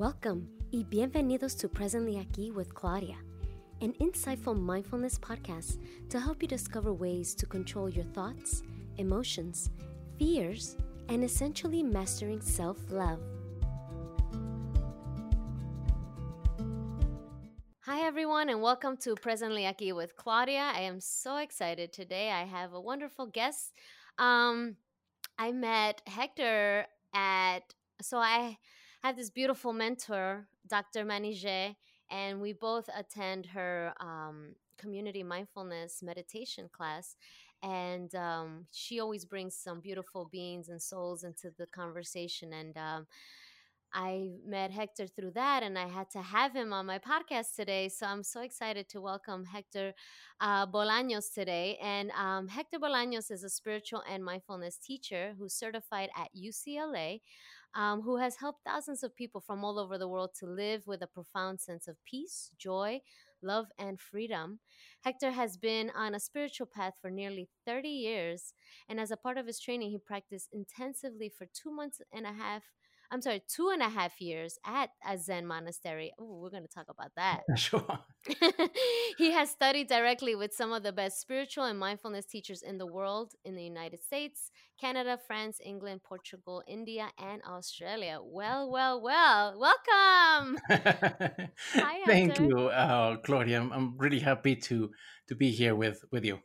Welcome y bienvenidos to Presently Aquí with Claudia, an insightful mindfulness podcast to help you discover ways to control your thoughts, emotions, fears, and essentially mastering self love. Hi, everyone, and welcome to Presently Aquí with Claudia. I am so excited today. I have a wonderful guest. Um, I met Hector at, so I have this beautiful mentor, Dr. Manije, and we both attend her um, community mindfulness meditation class. And um, she always brings some beautiful beings and souls into the conversation. And um, I met Hector through that, and I had to have him on my podcast today. So I'm so excited to welcome Hector uh, Bolaños today. And um, Hector Bolaños is a spiritual and mindfulness teacher who's certified at UCLA um, who has helped thousands of people from all over the world to live with a profound sense of peace, joy, love, and freedom. Hector has been on a spiritual path for nearly 30 years, and as a part of his training, he practiced intensively for two months and a half I'm sorry, two and a half years at a Zen monastery. Oh, we're going to talk about that. Sure. he has studied directly with some of the best spiritual and mindfulness teachers in the world in the United States, Canada, France, England, Portugal, India, and Australia. Well, well, well, welcome. Hi, Thank you, uh, Claudia. I'm, I'm really happy to to be here with with you.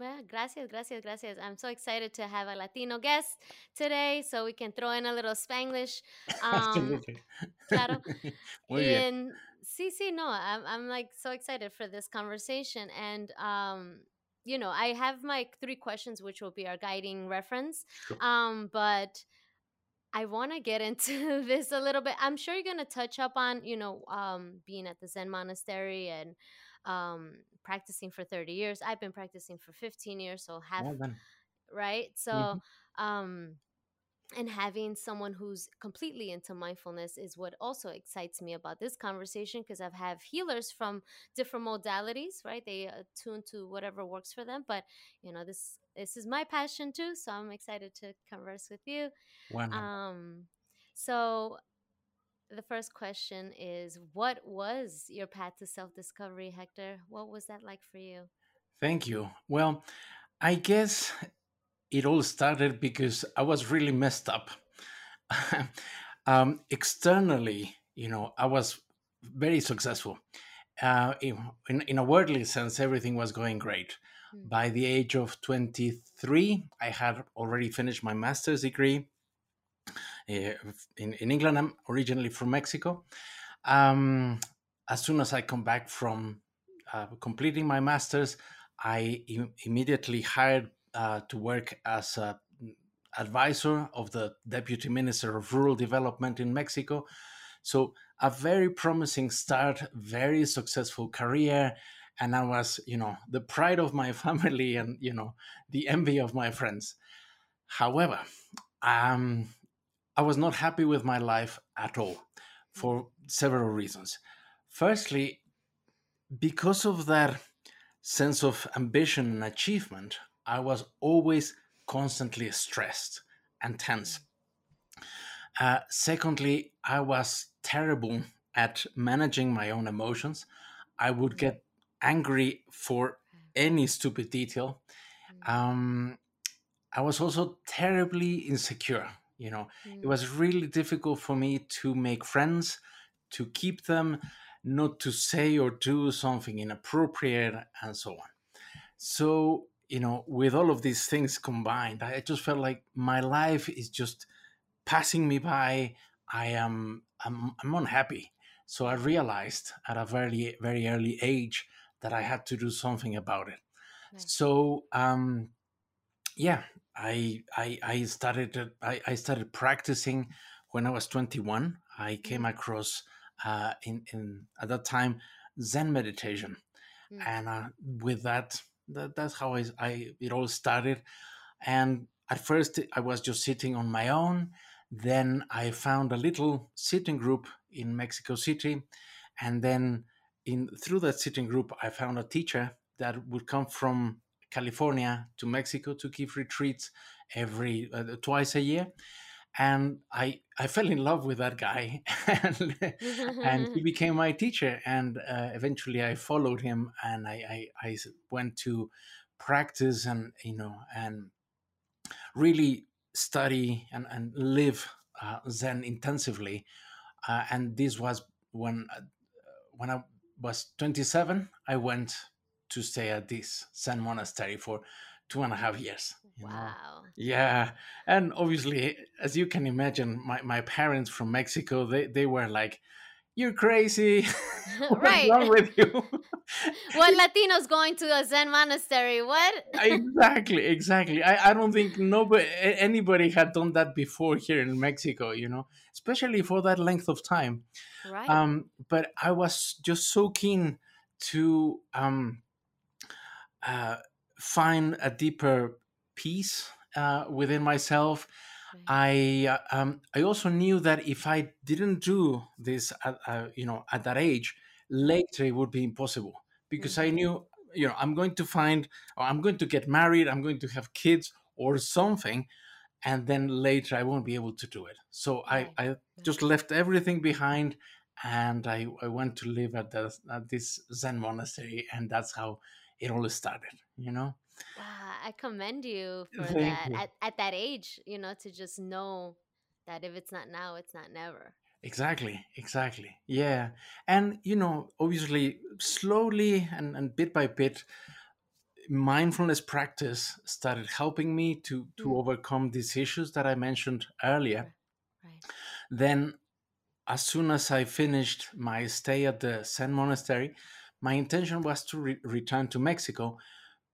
Well, gracias, gracias, gracias. I'm so excited to have a Latino guest today so we can throw in a little Spanglish. Um, claro. Muy bien. Sí, sí, no, I'm, I'm like so excited for this conversation. And, um, you know, I have my three questions, which will be our guiding reference. Sure. Um, but I want to get into this a little bit. I'm sure you're going to touch up on, you know, um, being at the Zen monastery and um, practicing for 30 years. I've been practicing for 15 years, so half, well right? So, mm-hmm. um, and having someone who's completely into mindfulness is what also excites me about this conversation because I've have healers from different modalities, right? They attune to whatever works for them, but you know this this is my passion too, so I'm excited to converse with you. Wow. Um, so the first question is what was your path to self-discovery hector? What was that like for you? Thank you. Well i guess it all started because i was really messed up. Um, externally you know i was very successful. Uh, in, in, a worldly sense everything was going great mm. by the age of 23 i had already finished my master's degree Eh, in, in England. I'm originally from Mexico. Um, as soon as I come back from uh, completing my master's, I Im- immediately hired uh, to work as a advisor of the deputy minister of rural development in Mexico. So a very promising start, very successful career, and I was, you know, the pride of my family and you know the envy of my friends. However, um, I was not happy with my life at all for several reasons. Firstly, because of that sense of ambition and achievement, I was always constantly stressed and tense. Uh, secondly, I was terrible at managing my own emotions. I would get angry for any stupid detail. Um, I was also terribly insecure you know. Mm. it was really difficult for me to make friends to keep them not to say or do something inappropriate and so on. So you know with all of these things combined i just felt like my life is just passing me by. I am i'm, I'm unhappy. So i realized at a very very early age that i had to do something about it nice. so um yeah I I I started I, I started practicing when I was 21. I came mm. across uh, in in at that time Zen meditation, mm. and uh, with that, that that's how I, I it all started. And at first I was just sitting on my own. Then I found a little sitting group in Mexico City, and then in through that sitting group I found a teacher that would come from California to Mexico to give retreats every uh, twice a year. and I I fell in love with that guy, and, and he became my teacher. And uh, eventually, I followed him, and I, I, I went to practice and you know and really study and and live uh, Zen intensively. Uh, and this was when uh, when I was 27. I went to stay at this Zen monastery for two and a half years. wow. Know? Yeah. And obviously, as you can imagine, my, my parents from Mexico, they, they were like, you're crazy. What's right. wrong with you? what Latinos going to a Zen monastery? What? exactly, exactly. I, I don't think nobody anybody had done that before here in Mexico, you know, especially for that length of time. Right. Um, but I was just so keen to um uh find a deeper peace uh, within myself. I uh, um, I also knew that if I didn't do this, at, uh, you know, at that age, later it would be impossible because mm-hmm. I knew, you know, I'm going to find, or I'm going to get married, I'm going to have kids or something, and then later I won't be able to do it. So I I just left everything behind, and I I went to live at the at this Zen monastery, and that's how it all started. You know. Wow, I commend you for Thank that. You. At at that age, you know, to just know that if it's not now, it's not never. Exactly, exactly. Yeah. And, you know, obviously, slowly and, and bit by bit, mindfulness practice started helping me to, to mm. overcome these issues that I mentioned earlier. Right. Then, as soon as I finished my stay at the Zen monastery, my intention was to re- return to Mexico,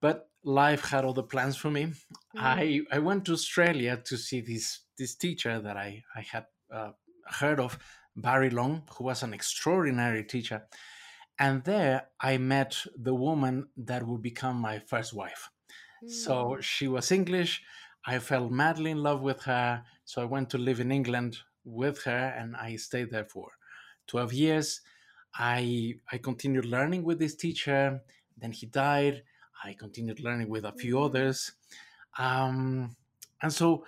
but life had other plans for me. Mm. I, I went to Australia to see this this teacher that I, I had uh, heard of, Barry Long, who was an extraordinary teacher. And there I met the woman that would become my first wife. Mm. So she was English. I fell madly in love with her. So I went to live in England with her and I stayed there for 12 years. I I continued learning with this teacher. Then he died. I continued learning with a few mm-hmm. others. Um, and so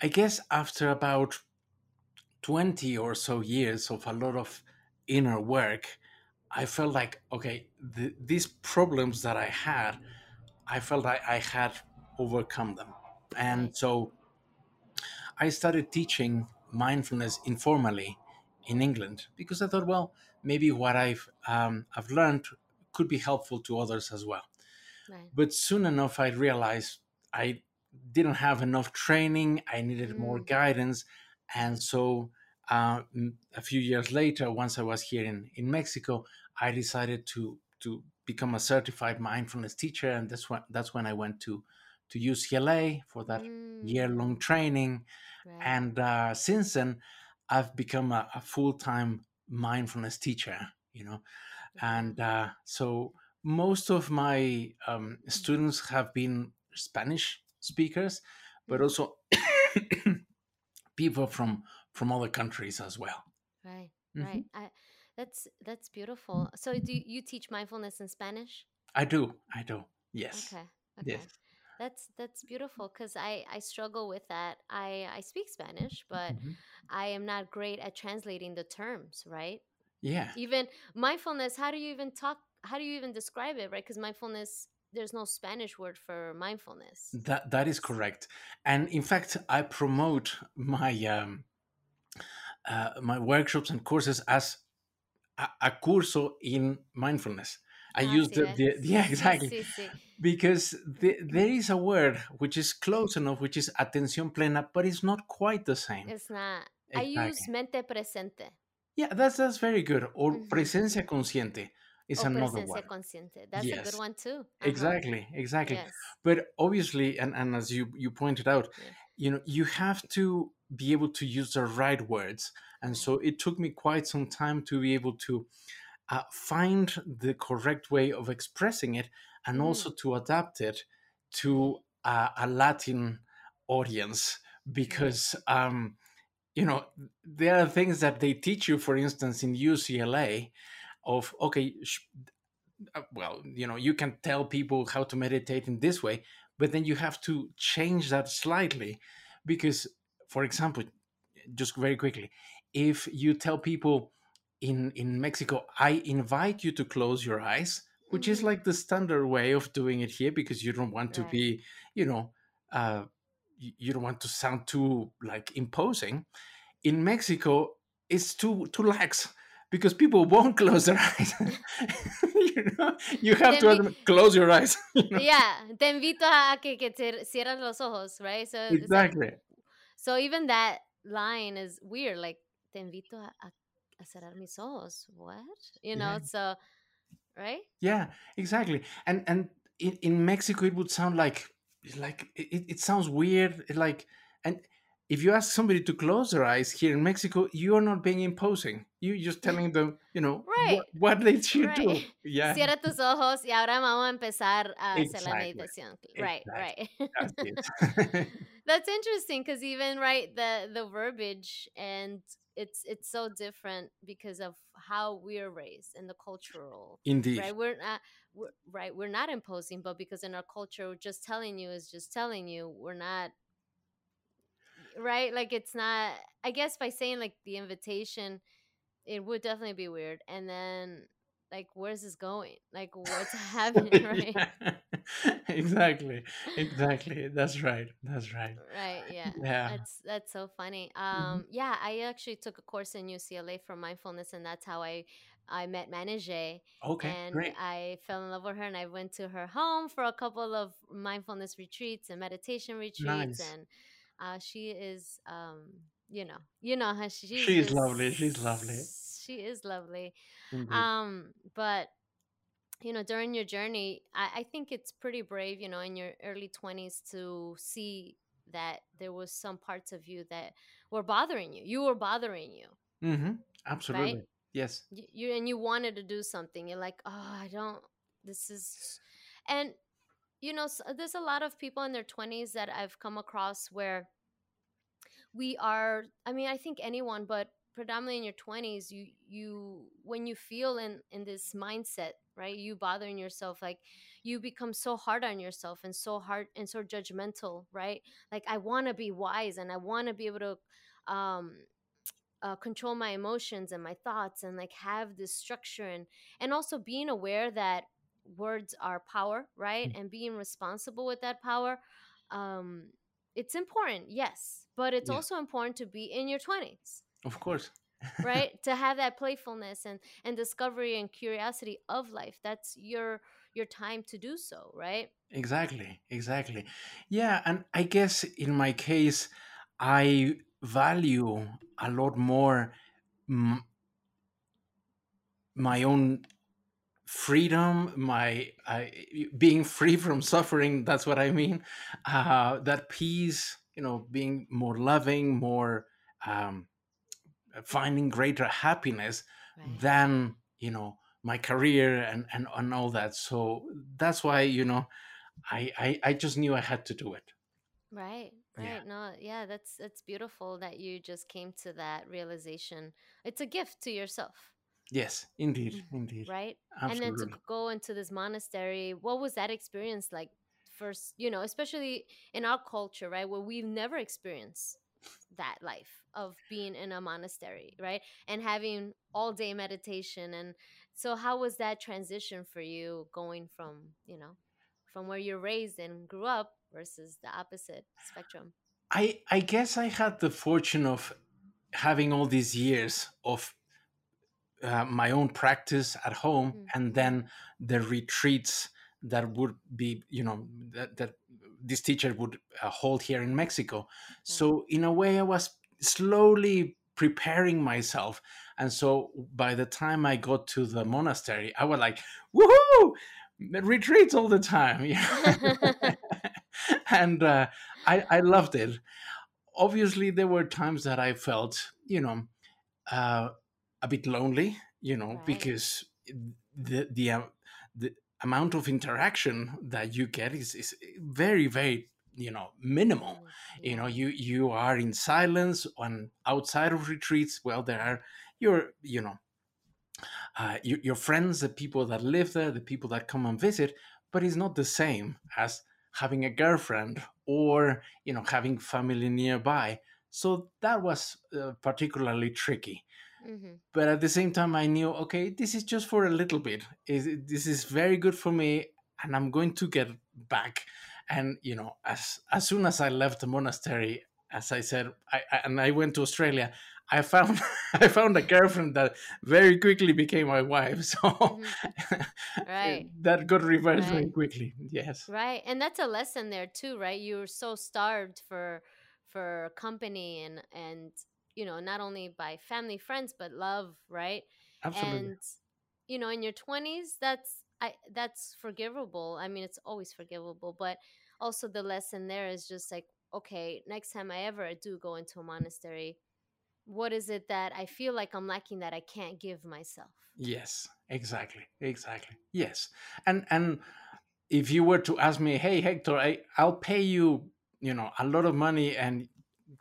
I guess after about 20 or so years of a lot of inner work, I felt like, okay, the, these problems that I had, I felt like I had overcome them. And so I started teaching mindfulness informally in England because I thought, well, maybe what I've um, I've learned could be helpful to others as well. Right. But soon enough, I realized I didn't have enough training. I needed mm. more guidance, and so uh, a few years later, once I was here in in Mexico, I decided to to become a certified mindfulness teacher, and that's when that's when I went to to UCLA for that mm. year long training, right. and uh, since then, I've become a, a full time mindfulness teacher. You know, and uh, so most of my um, students have been Spanish speakers, but mm-hmm. also people from from other countries as well. Right, mm-hmm. right. I, that's that's beautiful. So, do you teach mindfulness in Spanish? I do. I do. Yes. Okay. Okay. Yes. That's that's beautiful because I I struggle with that. I I speak Spanish, but mm-hmm. I am not great at translating the terms. Right. Yeah. Even mindfulness. How do you even talk how do you even describe it right because mindfulness there's no spanish word for mindfulness that that is correct and in fact i promote my um uh, my workshops and courses as a, a curso in mindfulness I ah, use the, the, yeah exactly sí, sí, sí. because the, there is a word which is close enough, which is atención plena, but it's not quite the same. It's not. Exactly. I use mente presente. Yeah, that's that's very good. Or mm-hmm. presencia consciente is another one. consciente. That's yes. a good one too. Uh-huh. Exactly, exactly. Yes. But obviously, and, and as you, you pointed out, yeah. you know, you have to be able to use the right words. And so it took me quite some time to be able to uh, find the correct way of expressing it and mm. also to adapt it to uh, a Latin audience because um, you know there are things that they teach you for instance in ucla of okay uh, well you know you can tell people how to meditate in this way but then you have to change that slightly because for example just very quickly, if you tell people in in Mexico, I invite you to close your eyes, which mm-hmm. is like the standard way of doing it here because you don't want to be, you know, uh, you don't want to sound too like imposing. In Mexico, it's too too lax because people won't close their eyes. you know, you have te to close your eyes. You know? Yeah, te invito a que, que te cierres los ojos, right? So exactly. Like, so even that line is weird. Like te invito a, a, cerrar mis ojos. What? You know? Yeah. So right? Yeah, exactly. And and in, in Mexico, it would sound like like it, it sounds weird. Like and if you ask somebody to close their eyes here in Mexico, you are not being imposing. You're just telling them, you know, right. what, what they should right. do. Yeah. Cierra tus ojos y ahora vamos a empezar a exactly. hacer la meditación. Right, exactly. right. That's, That's interesting because even right the the verbiage and it's it's so different because of how we're raised and the cultural. Indeed. Right, we're not. We're, right, we're not imposing, but because in our culture, just telling you is just telling you. We're not right? Like it's not. I guess by saying like the invitation, it would definitely be weird. And then like where's this going like what's happening right yeah. exactly exactly that's right that's right right yeah yeah that's that's so funny mm-hmm. um yeah i actually took a course in ucla for mindfulness and that's how i i met Manije okay and great. i fell in love with her and i went to her home for a couple of mindfulness retreats and meditation retreats nice. and uh, she is, um, you know, you know how she, she's, she's lovely. She's lovely. She is lovely. Mm-hmm. Um, but you know, during your journey, I, I think it's pretty brave, you know, in your early twenties to see that there was some parts of you that were bothering you. You were bothering you. Mm-hmm. Absolutely. Right? Yes. You, you and you wanted to do something. You're like, oh, I don't. This is, and you know, there's a lot of people in their 20s that I've come across where we are, I mean, I think anyone, but predominantly in your 20s, you, you, when you feel in, in this mindset, right, you bothering yourself, like you become so hard on yourself and so hard and so judgmental, right? Like, I want to be wise and I want to be able to, um, uh, control my emotions and my thoughts and like have this structure and and also being aware that words are power, right? Mm. And being responsible with that power, um, it's important, yes, but it's yeah. also important to be in your 20s. Of course. right? To have that playfulness and and discovery and curiosity of life. That's your your time to do so, right? Exactly. Exactly. Yeah, and I guess in my case I value a lot more m- my own freedom my I being free from suffering that's what i mean uh, that peace you know being more loving more um, finding greater happiness right. than you know my career and, and and all that so that's why you know I, I i just knew i had to do it right right yeah. no yeah that's that's beautiful that you just came to that realization it's a gift to yourself Yes, indeed, mm, indeed. Right? Absolutely. And then to go into this monastery, what was that experience like first, you know, especially in our culture, right? Where we've never experienced that life of being in a monastery, right? And having all day meditation. And so, how was that transition for you going from, you know, from where you're raised and grew up versus the opposite spectrum? I, I guess I had the fortune of having all these years of uh, my own practice at home mm-hmm. and then the retreats that would be you know that, that this teacher would uh, hold here in mexico. Mm-hmm. so in a way i was slowly preparing myself. And so by the time i got to the monastery i was like woohoo! Retreats all the time. And uh, I, I loved it. Obviously there were times that i felt you know uh, a bit lonely, you know, right. because the the uh, the amount of interaction that you get is, is very very you know minimal. Mm-hmm. you know you you are in silence on outside of retreats. Well there are your you know uh, your, your friends the people that live there the people that come and visit but it's not the same as having a girlfriend or you know having family nearby. So that was uh, particularly tricky Mm-hmm. but at the same time i knew okay this is just for a little bit is this is very good for me and i'm going to get back and you know as as soon as i left the monastery as i said I, I and i went to australia i found i found a girlfriend that very quickly became my wife so Mm-hmm. Right. that got reversed very quickly yes Right. And that's a lesson there too, right? You're so starved for for company and and you know, not only by family, friends, but love, right? absolutely And you know, in your 20s, that's I that's forgivable. I mean, it's always forgivable, but also the lesson there is just like, okay, next time I ever do go into a monastery, what is it that I feel like I'm lacking that I can't give myself? yes exactly exactly yes and and if you were to ask me, hey Hector, I, I'll pay you, you know, a lot of money and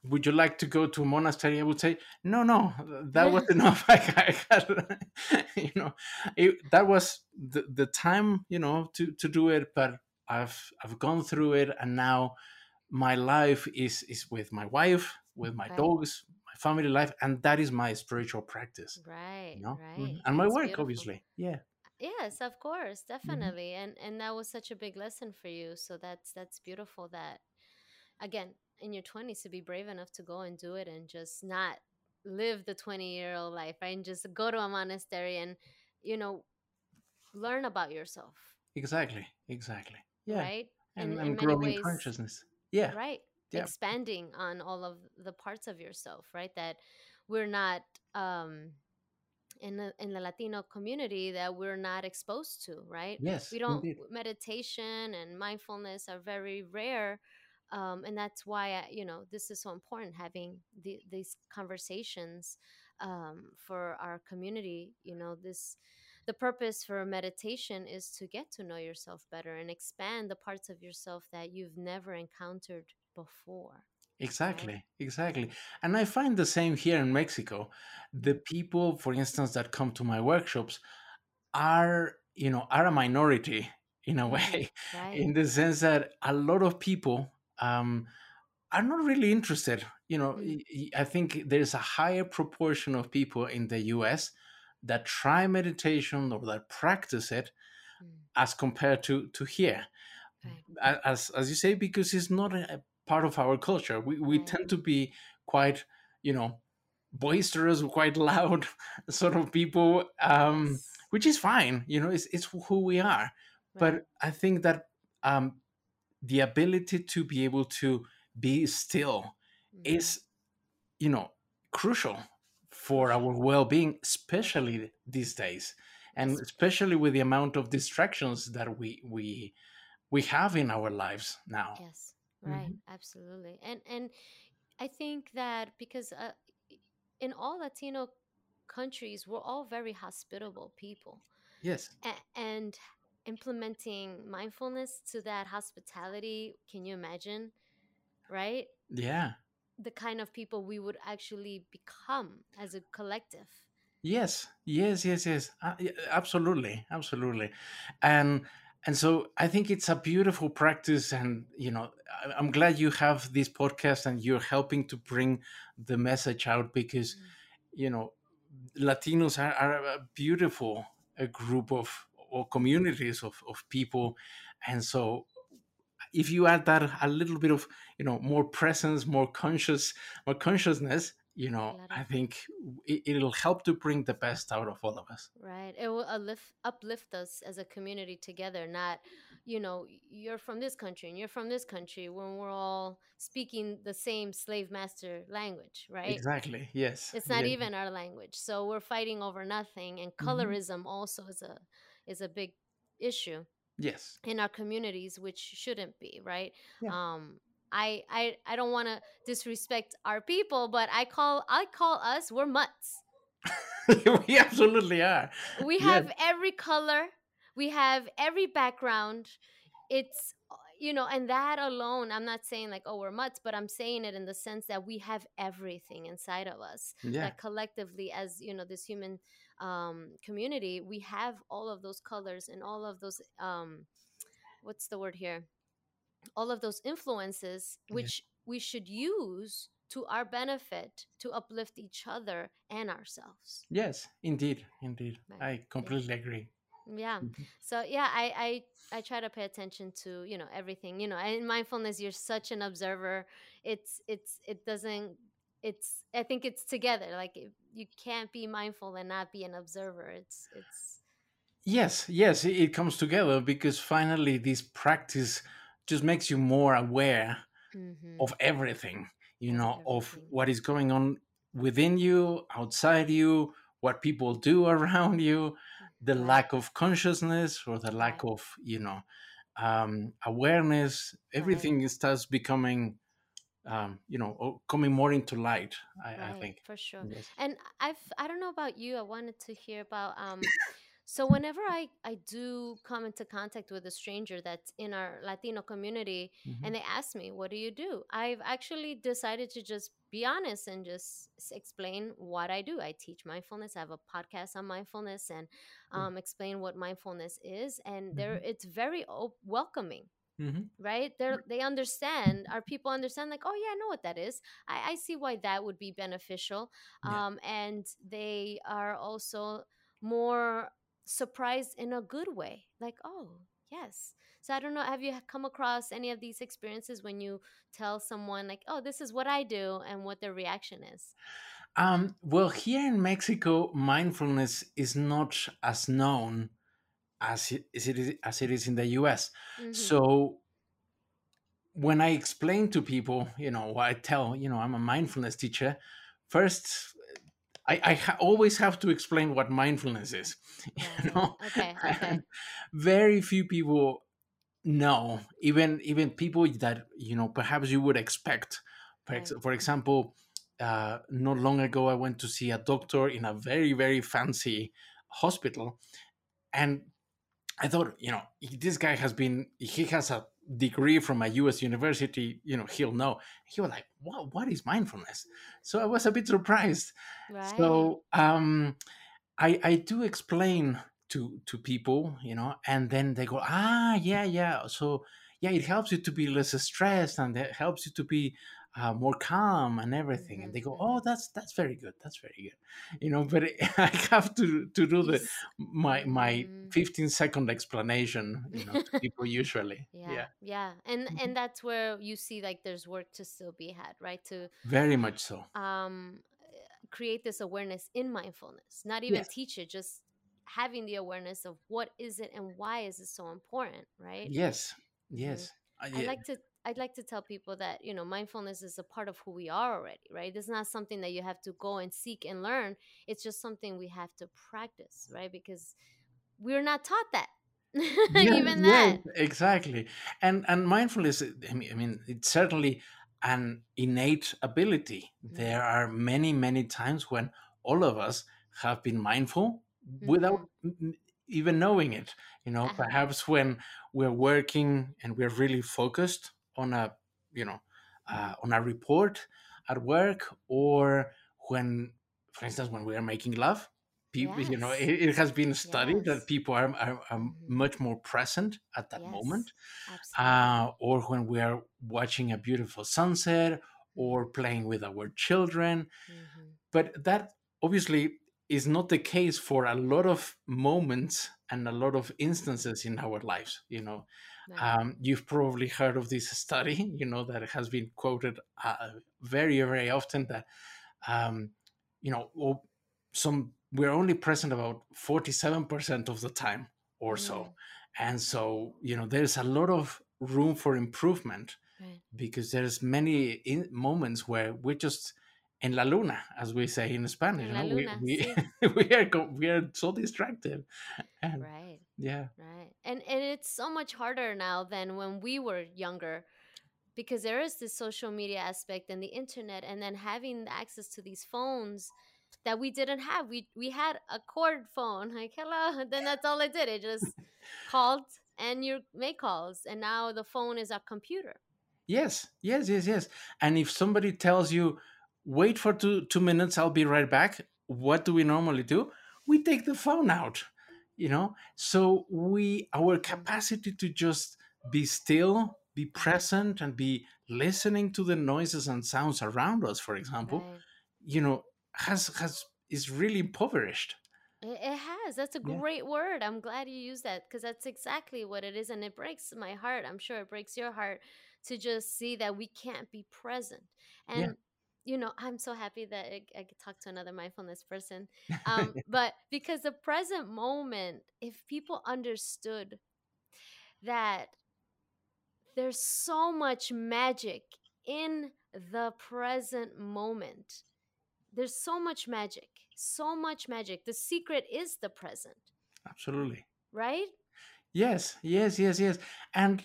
would you like to go to a monastery? I would say, no, no, that was enough. I, had, you know, it, that was the, the time, you know, to, to do it. But I've, I've gone through it and now my life is, is with my wife, with my Right. dogs, my family life. And that is my spiritual practice, Right, you know, Mhm. right. and my That's work, beautiful. obviously. Yeah. Yes, of course, Mm-hmm. definitely. And and that was such a big lesson for you. So that's that's beautiful that again, in your 20s to be brave enough to go and do it and just not live the 20-year-old life, right? And just go to a monastery and you know, learn about yourself, Exactly. Exactly. Yeah. right? And, In and growing ways, consciousness. Yeah. right? Yeah. Expanding on all of the parts of yourself, right? That we're not um in the in the Latino community that we're not exposed to, right? Yes, We don't indeed. meditation and mindfulness are very rare, um, and that's why I, you know this is so important having the, these conversations um, for our community. You know this. The purpose for meditation is to get to know yourself better and expand the parts of yourself that you've never encountered before. Exactly. Exactly. And I find the same here in Mexico. The people, for instance, that come to my workshops are, you know, are a minority in a way, Right. in the sense that a lot of people um, are not really interested. You know, Mm, y- I think there's a higher proportion of people in the US that try meditation or that practice it mm, as compared to to here. Right. As as you say, because it's not a part of our culture. We we Right. tend to be quite, you know, boisterous, quite loud sort of people, um, which is fine. You know, it's it's who we are. Right. But I think that um, the ability to be able to be still hmm is, you know, crucial for our well-being, especially these days, and especially with the amount of distractions that we we we have in our lives now. Yes. Right. Mhm. Absolutely. And and I think that because uh, in all Latino countries, we're all very hospitable people, Yes. A- and implementing mindfulness to that hospitality. Can you imagine? Right. Yeah. The kind of people we would actually become as a collective. Yes. Yes. Yes. Yes. Uh, absolutely. Absolutely. And and so I think it's a beautiful practice, and you know, I'm glad you have this podcast and you're helping to bring the message out because Mm. you know Latinos are, are a beautiful a group of or communities of, of people, and so if you add that a little bit of you know more presence, more conscious, more consciousness, you know, I think it, it'll help to bring the best out of all of us. Right. It will uplift, uplift us as a community together, not, you know, you're from this country and you're from this country when we're all speaking the same slave master language, right? Exactly. Yes. It's not Yeah. even our language. So we're fighting over nothing and Mhm. colorism also is a is a big issue Yes. in our communities which shouldn't be, right? Yeah. Um I I I don't want to disrespect our people, but I call I call us we're mutts. we absolutely are. we Yes. have every color we have every background it's uh, you know and that alone i'm not saying like oh we're mutts but i'm saying it in the sense that we have everything inside of us Yeah. that collectively as you know this human um community we have all of those colors and all of those um what's the word here all of those influences Yeah. which we should use to our benefit to uplift each other and ourselves yes indeed indeed right i completely yeah. agree yeah mm-hmm. so yeah I, I i try to pay attention to you know everything you know in mindfulness you're such an observer it's it's it doesn't it's i think it's together like you can't be mindful and not be an observer it's it's yes yes it comes together because finally this practice just makes you more aware mm-hmm. of everything you know everything. of what is going on within you outside you what people do around you the lack of consciousness or the lack of you know um, awareness everything right. starts becoming um, you know coming more into light i, I think for sure yes. and i've i don't know about you i wanted to hear about um so whenever I, I do come into contact with a stranger that's in our Latino community mm-hmm. and they ask me, what do you do? I've actually decided to just be honest and just explain what I do. I teach mindfulness. I have a podcast on mindfulness and um, explain what mindfulness is. And there, mm-hmm. it's very op- welcoming. Mm-hmm. Right? They they understand. Our people understand. Like, oh yeah, I know what that is. I, I see why that would be beneficial. Yeah. Um, and they are also more surprised in a good way like oh yes so i don't know have you come across any of these experiences when you tell someone like oh this is what i do and what their reaction is um, well here in mexico mindfulness is not as known as it, as it is as it is in the us mm-hmm. so when i explain to people you know i tell you know i'm a mindfulness teacher first I, I ha- always have to explain what mindfulness is. You know? Okay. Okay. very few people know, even even people that you know perhaps you would expect. For, ex- for example, uh, not long ago, I went to see a doctor in a very very fancy hospital, and I thought, you know, this guy has been he has a degree from a US university, you know, he'll know. He was like, what, what is mindfulness? So I was a bit surprised. Right. So um, I, I do explain to, to people, you know, and then they go, ah, yeah, yeah. So yeah, it helps you to be less stressed and it helps you to be uh, more calm and everything mm-hmm. and they go mm-hmm. oh that's that's very good that's very good you know but i have to to do the my my mm-hmm. 15 second explanation you know to people usually yeah yeah, yeah. and mm-hmm. and that's where you see like there's work to still be had right to very much so um create this awareness in mindfulness not even yes. teach it just having the awareness of what is it and why is it so important right yes yes mm-hmm. uh, yeah. i like to I'd like to tell people that, you know, mindfulness is a part of who we are already, right? It's not something that you have to go and seek and learn. It's just something we have to practice, right? Because we're not taught that. yeah, Even that. Yeah, exactly. And and mindfulness I mean, I mean it's certainly an innate ability. Mm-hmm. There are many many times when all of us have been mindful mm-hmm. without even knowing it you know uh-huh. perhaps when we're working and we're really focused on a you know uh, on a report at work or when for instance when we are making love people yes. you know it, it, has been studied yes. that people are, are, are mm-hmm. much more present at that yes. moment uh, or when we are watching a beautiful sunset or mm-hmm. playing with our children mm-hmm. but that obviously is not the case for a lot of moments and a lot of instances in our lives you know um, you've probably heard of this study, you know, that has been quoted uh, very, very often that, um, you know, some we're only present about 47% of the time or so. Mm. And so, you know, there's a lot of room for improvement right. because there's many moments where we're just in la luna, as we say in Spanish. You know? we, we, we, are we are so distracted. And, right. Yeah. Right. And and it's so much harder now than when we were younger because there is this social media aspect and the internet and then having access to these phones that we didn't have. We we had a cord phone, like hello, then that's all it did. It just called and you make calls. And now the phone is a computer. Yes, yes, yes, yes. And if somebody tells you, wait for two two minutes, I'll be right back, what do we normally do? We take the phone out you know so we our capacity to just be still be present and be listening to the noises and sounds around us for example right. you know has has is really impoverished It, has. That's a yeah great word. I'm glad you used that because that's exactly what it is. And it breaks my heart. I'm sure it breaks your heart to just see that we can't be present. yeah And, you know, I'm so happy that I, I could talk to another mindfulness person. Um, but because the present moment, if people understood that there's so much magic in the present moment, there's so much magic, so much magic. The secret is the present, absolutely right? yes yes yes yes and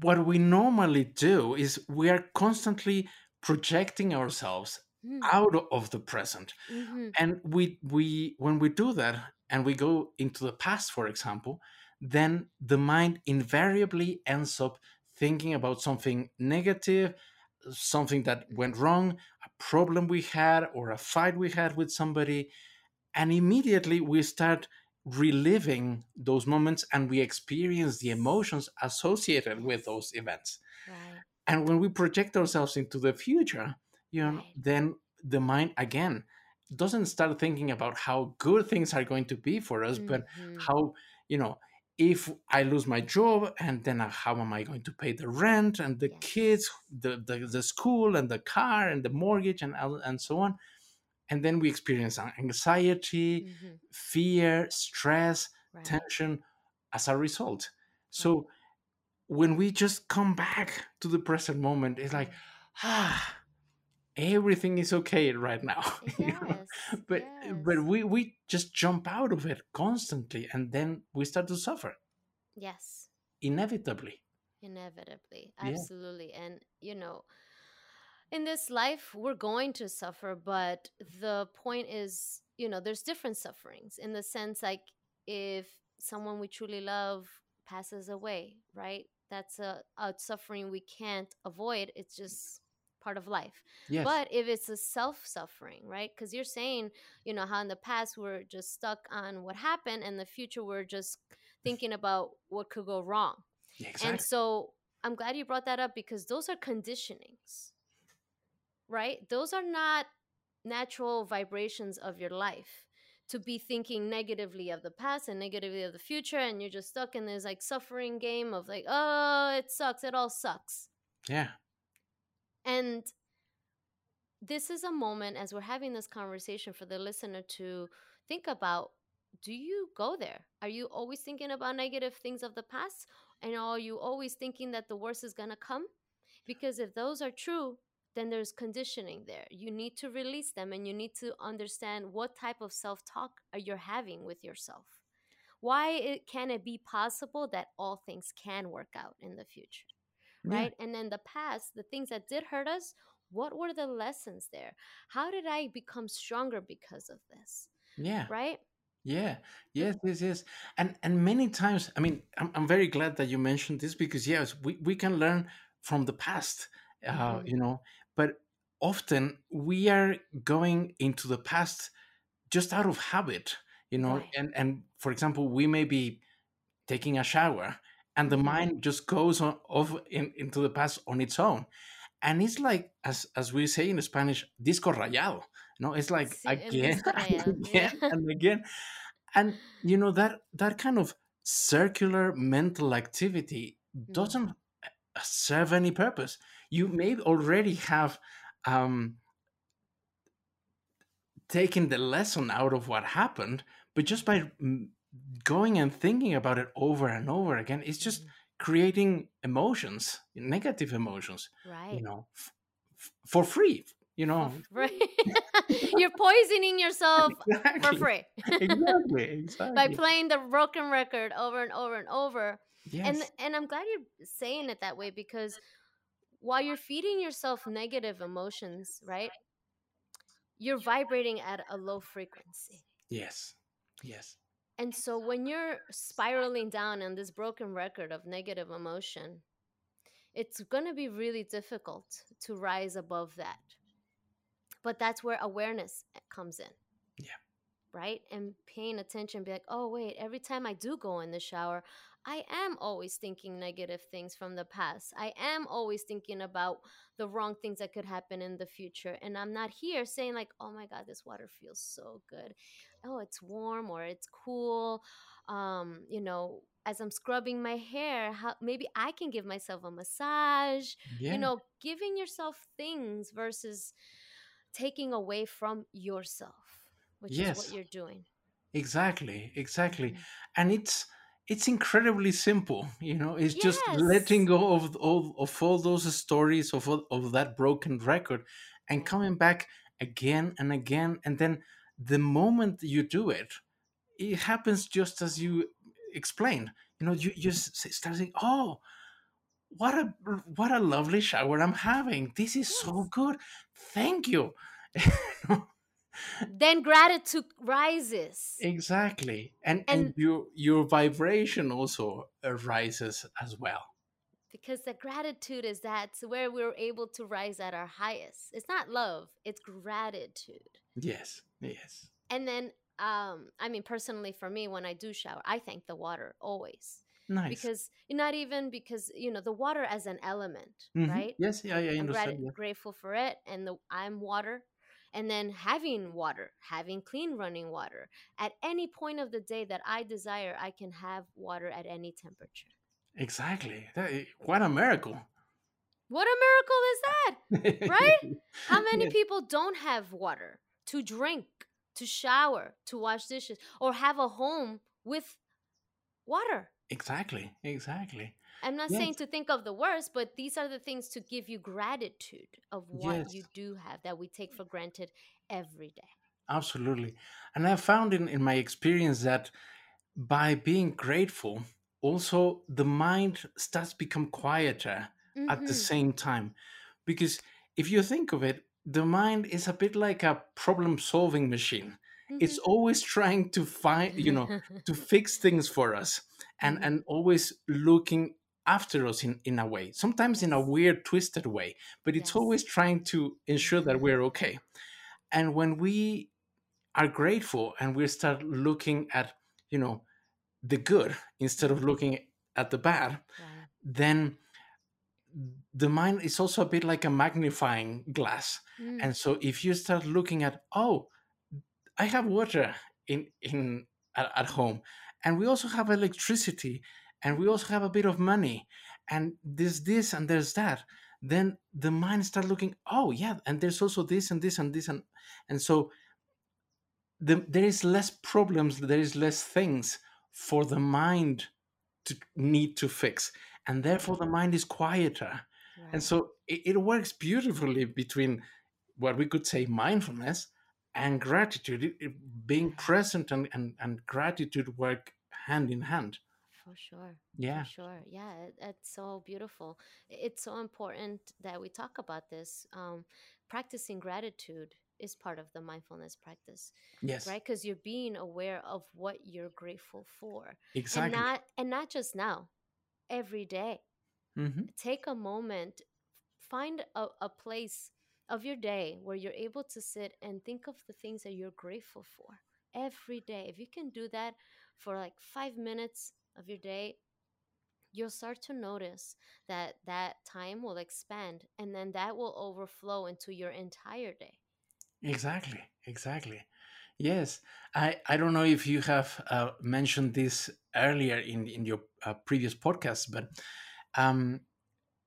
what we normally do is we are constantly projecting ourselves Mm, out of the present. Mm-hmm. and we we when we do that and we go into the past for example then the mind invariably ends up thinking about something negative something that went wrong a problem we had or a fight we had with somebody and immediately we start reliving those moments and we experience the emotions associated with those events. Right, and when we project ourselves into the future you know then the mind again doesn't start thinking about how good things are going to be for us but Mm-hmm. how you know if i lose my job and then uh, how am i going to pay the rent and the Yes. kids the the, the school and the car and the mortgage and and so on and then we experience anxiety Mm-hmm. fear stress Right, tension as a result right. When we just come back to the present moment it's like ah everything is okay right now you know? Yes, but but we we just jump out of it constantly and then we start to suffer yes. inevitably Inevitably, yeah absolutely. And, you know, in this life, we're going to suffer, but the point is, you know, there's different sufferings in the sense like if someone we truly love passes away, right? That's a, a suffering we can't avoid. It's just part of life. yes But if it's a self suffering, right? Because you're saying, you know, how in the past we're just stuck on what happened, and the future we're just thinking about what could go wrong. yeah, And so I'm glad you brought that up because those are conditionings, right? Those are not natural vibrations of your life to be thinking negatively of the past and negatively of the future. And you're just stuck in this like suffering game of like, oh, it sucks. It all sucks. yeah And this is a moment as we're having this conversation for the listener to think about do you go there? Are you always thinking about negative things of the past? And are you always thinking that the worst is going to come? Because if those are true, then there's conditioning there. You need to release them and you need to understand what type of self talk are you having with yourself. Why it, can it be possible that all things can work out in the future? yeah right? And then the past, the things that did hurt us, what were the lessons there? How did I become stronger because of this, yeah right? yeah yes yes yes and and many times i mean i'm, I'm very glad that you mentioned this because yes we, we can learn from the past uh, mhm, you know but often we are going into the past just out of habit you know Right. and and for example we may be taking a shower and the Mhm. mind just goes on off in, into the past on its own. And it's like as as we say in spanish disco rayado no it's like Sí, again and again and again. And you know that that kind of circular mental activity Mm, doesn't uh, serve any purpose you may already have um taken the lesson out of what happened but just by mm, going and thinking about it over and over again it's just mhm, creating emotions negative emotions right? you know for free you know free. You're poisoning yourself for free exactly Exactly. by playing the broken record over and over and over. Yes. And and I'm glad you're saying it that way because while you're feeding yourself negative emotions, right? You're vibrating at a low frequency. yes yes And so when you're spiraling down on this broken record of negative emotion, it's going to be really difficult to rise above that. But that's where awareness eh, comes in. Yeah. Right? And paying attention, be like, oh, wait, every time I do go in the shower, I am always thinking negative things from the past. I am always thinking about the wrong things that could happen in the future. And I'm not here saying, like, oh my God, this water feels so good. Oh, it's warm or it's cool. Um, you know, as I'm scrubbing my hair, how maybe I can give myself a massage, you know, giving yourself things versus taking away from yourself, which is what Yes. you're doing. Exactly, exactly. hmm And it's it's incredibly simple, you know. It's just letting go of all of all those stories of of that broken record and coming back again and again and then the moment you do it, it happens just as you explained. You know, you just start saying, "Oh, what a what a lovely shower I'm having. This is so good. Thank you." Then gratitude rises. Exactly. And and And your your vibration also rises as well. because the gratitude is that's where we're able to rise at our highest. It's not love, it's gratitude. Yes. Yes. And then um I mean personally for me when I do shower, I thank the water always. Nice. Because not even because you know the water as an element, hmm right? Yes, yeah, yeah, I I'm grat- Yeah. grateful for it and the I'm water and then having water, having clean running water at any point of the day that I desire, I can have water at any temperature. Exactly. That- eh, what a miracle. What a miracle is that? Right? How many people don't have water to drink, to shower, to wash dishes, or have a home with water? exactly. Exactly. I'm not saying to think of the worst, but these are the things to give you gratitude of what you do have that we take for granted every day. Absolutely. And I found in, in my experience that by being grateful, also the mind starts become quieter at the Mm-hmm. same time. Because if you think of it, the mind is a bit like a problem solving machine. It's always trying to find, you know, Mm-hmm. to fix things for us and, hmm and always looking after us in, in a way, sometimes in a weird, twisted way, but it's Yes. always trying to ensure that we're okay. And when we are grateful and we start looking at, you know, the good instead of looking at the bad, then the mind is also a bit like a magnifying glass. Mm. And so if you start looking at, oh, I have water in in at, at home, and we also have electricity, and we also have a bit of money, and there's this and there's that. Then the mind start looking, oh yeah, and there's also this and this and this and and so the, there is less problems, there is less things for the mind to need to fix, and therefore the mind is quieter. And so it, it works beautifully between what we could say mindfulness and gratitude. It, it- being present and, and, and gratitude work hand in hand. For sure. Yeah. For sure. Yeah, it, it's so beautiful. It's so important that we talk about this. Um, practicing gratitude is part of the mindfulness practice, Yes. right? Because you're being aware of what you're grateful for, and Exactly. not and not just now, every day. hmm Take a moment, find a, a place of your day where you're able to sit and think of the things that you're grateful for every day. If you can do that for like five minutes of your day, you'll start to notice that that time will expand and then that will overflow into your entire day. Exactly. Exactly. Yes. I, I don't know if you have uh, mentioned this earlier in, in your uh, previous podcast, but um,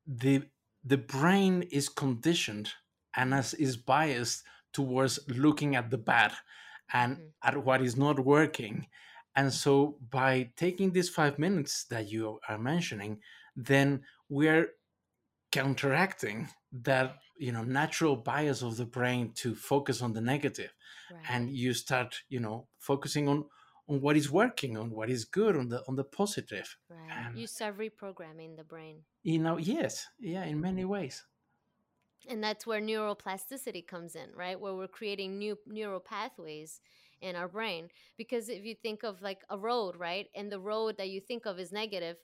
the the brain is conditioned and as is biased towards looking at the bad and Mhm. at what is not working and so by taking these five minutes that you are mentioning then we're counteracting that you know natural bias of the brain to focus on the negative Right. and you start you know focusing on on what is working on what is good on the on the positive Right. and You start reprogramming the brain. you know yes yeah in many mm-hmm. ways And that's where neuroplasticity comes in, right? Where we're creating new neural pathways in our brain. Because if you think of like a road, right? And the road that you think of is negative,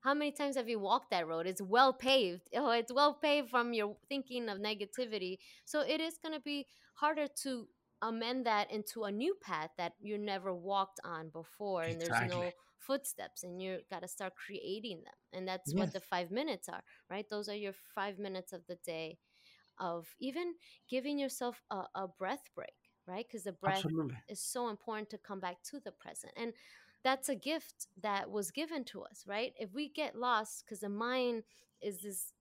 how many times have you walked that road? It's well paved. Oh, it's well paved from your thinking of negativity. So it is going to be harder to amend that into a new path that you never walked on before and there's no footsteps and you got to start creating them and that's what the 5 minutes are right those are your 5 minutes of the day of even giving yourself a, a breath break right? Because the breath absolutely. is so important to come back to the present and that's a gift that was given to us right? If we get lost because the mind is this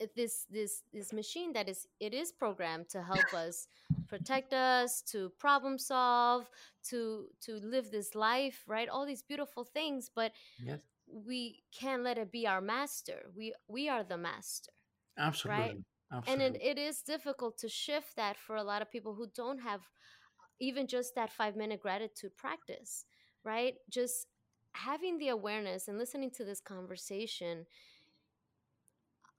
eh, this this this machine that is it is programmed to help us protect us to problem solve to to live this life right? All these beautiful things but yes. we can't let it be our master. We we are the master absolutely. right absolutely and it, it is difficult to shift that for a lot of people who don't have even just that five minute gratitude practice right just having the awareness and listening to this conversation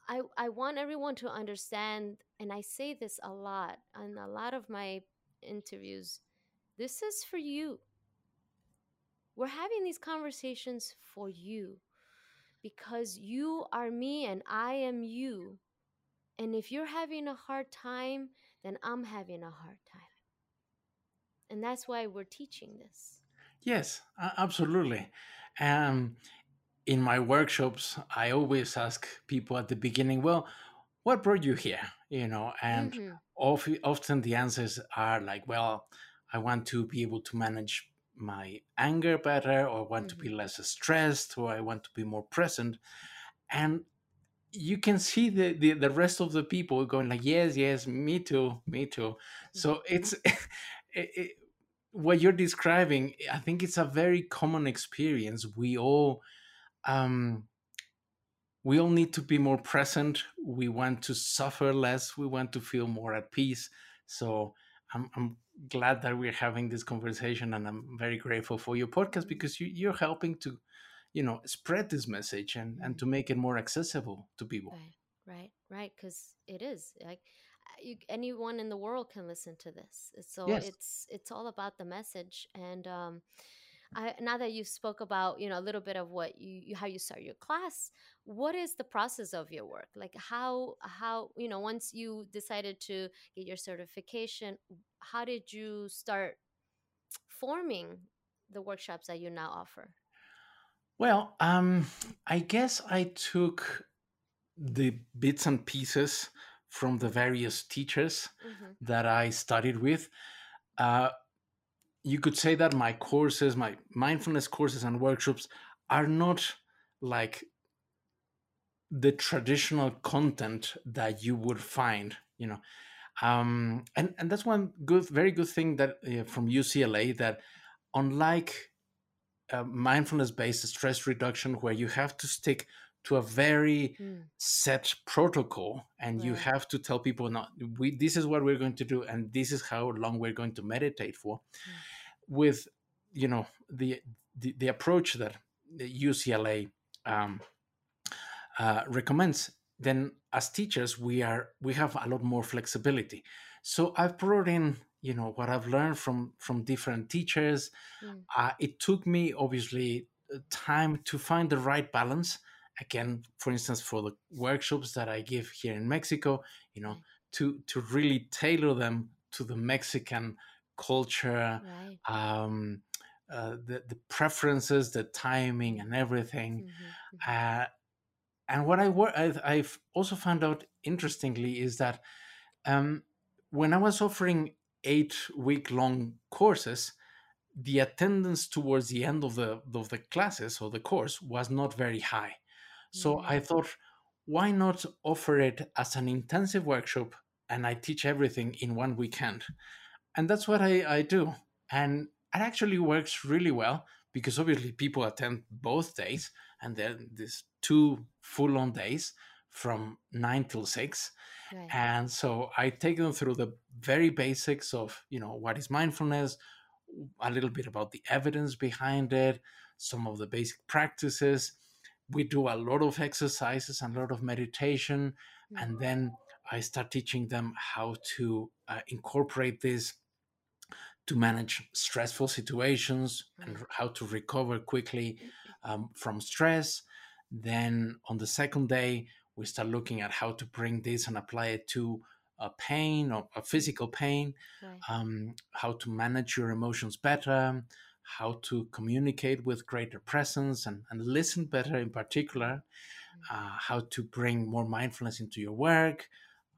I, I want everyone to understand, and I say this a lot on a lot of my interviews this is for you. We're having these conversations for you because you are me and I am you. And if you're having a hard time, then I'm having a hard time. And that's why we're teaching this. yes absolutely um in my workshops i always ask people at the beginning well what brought you here you know and Mm-hmm. of, often the answers are like well i want to be able to manage my anger better or I want to be Mm-hmm. less stressed or i want to be more present and you can see the, the the rest of the people going like yes yes me too me too. So it's it, it, what you're describing i think it's a very common experience. We all um we all need to be more present. We want to suffer less. We want to feel more at peace. So i'm, I'm glad that we're having this conversation and i'm very grateful for your podcast because you, you're helping to you know spread this message and and to make it more accessible to people Right, right, right. Because it is like you, anyone in the world can listen to this. It's So yes it's it's all about the message. And um, I, now that you spoke about you know a little bit of what you, you how you start your class, what is the process of your work? Like how how you know once you decided to get your certification, how did you start forming the workshops that you now offer? Well um i guess i took the bits and pieces from the various teachers Mm-hmm. that I studied with. Uh, you could say that my courses, my mindfulness courses and workshops, are not like the traditional content that you would find, you know. Um, and and that's one good, very good thing that uh, from UCLA that unlike uh, mindfulness-based stress reduction, where you have to stick to a very Mm, set protocol and you have to tell people no we this is what we're going to do and this is how long we're going to meditate for Mm. with you know the the, the approach that ucla um, uh, recommends then as teachers we are we have a lot more flexibility. So i've brought in you know what i've learned from from different teachers. Mm, uh, it took me obviously uh, time to find the right balance. Again for instance for the workshops that i give here in mexico you know to to really tailor them to the mexican culture right. um uh, the, the preferences the timing and everything. Mm-hmm. uh, and what I wor- I've, I've also found out interestingly is that um, when I was offering eight week long courses, the attendance towards the end of the of the classes or the course was not very high. So I Mm, thought, why not offer it as an intensive workshop and I teach everything in one weekend? And that's what I, I do. And it actually works really well because obviously people attend both days and then there's two full on days from nine till six. Right. And so I take them through the very basics of, you know, what is mindfulness, a little bit about the evidence behind it, some of the basic practices. We do a lot of exercises and a lot of meditation. Mm, And then I start teaching them how to uh, incorporate this to manage stressful situations and how to recover quickly um, from stress. Then on the second day, we start looking at how to bring this and apply it to a pain or a physical pain, Right. um, how to manage your emotions better, how to communicate with greater presence and, and listen better in particular, uh, how to bring more mindfulness into your work,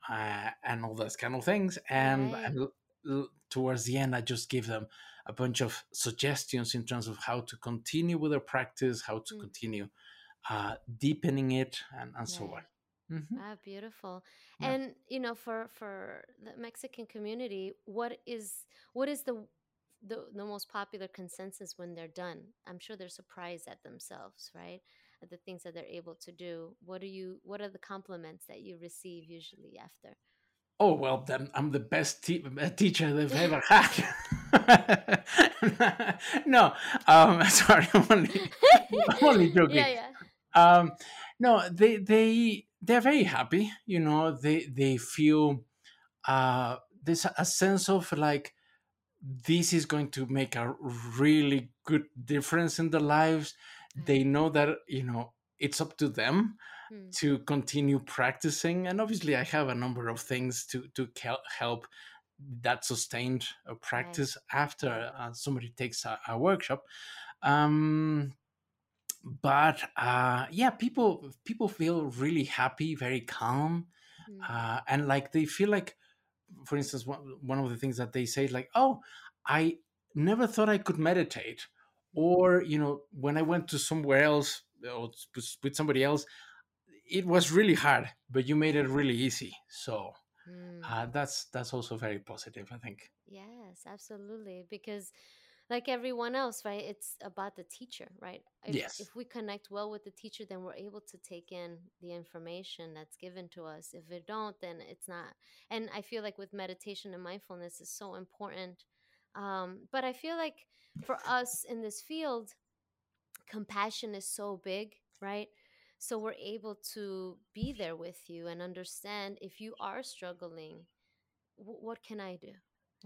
uh, and all those kind of things. And, Right. and l- l- towards the end, I just give them a bunch of suggestions in terms of how to continue with their practice, how to Mm. continue uh, deepening it, and, and so on. Mhm. Ah, beautiful. Yeah. And you know, for for the Mexican community, what is what is the the the most popular consensus when they're done? I'm sure they're surprised at themselves, right? At the things that they're able to do. What do you what are the compliments that you receive usually after? Oh well, then I'm the best te- teacher they've ever had. no, um, sorry, I'm only, I'm only joking. yeah, yeah. Um, no, they they they're very happy. You know, they they feel uh, there's a sense of like this is going to make a really good difference in their lives. They know that you know it's up to them Hmm. to continue practicing and obviously i have a number of things to to help that sustained uh, practice after uh, somebody takes a, a workshop um but uh yeah people people feel really happy very calm Hmm. uh and like they feel like for instance one, one of the things that they say is like oh i never thought i could meditate or you know when i went to somewhere else or with somebody else it was really hard but you made it really easy so Hmm. uh, that's that's also very positive i think Yes, absolutely. Because, like everyone else, right? It's about the teacher, right? If, Yes. if we connect well with the teacher, then we're able to take in the information that's given to us. If we don't, then it's not. And I feel like with meditation and mindfulness is so important. Um, but I feel like for us in this field, compassion is so big, right? So we're able to be there with you and understand if you are struggling, wh- what can I do?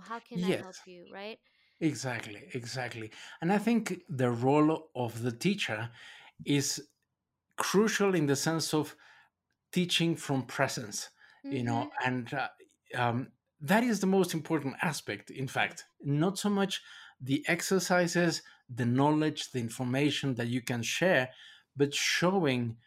How can I help you, right? Exactly exactly and i think the role of the teacher is crucial in the sense of teaching from presence you Mm-hmm. know and uh, um, that is the most important aspect in fact not so much the exercises the knowledge the information that you can share but showing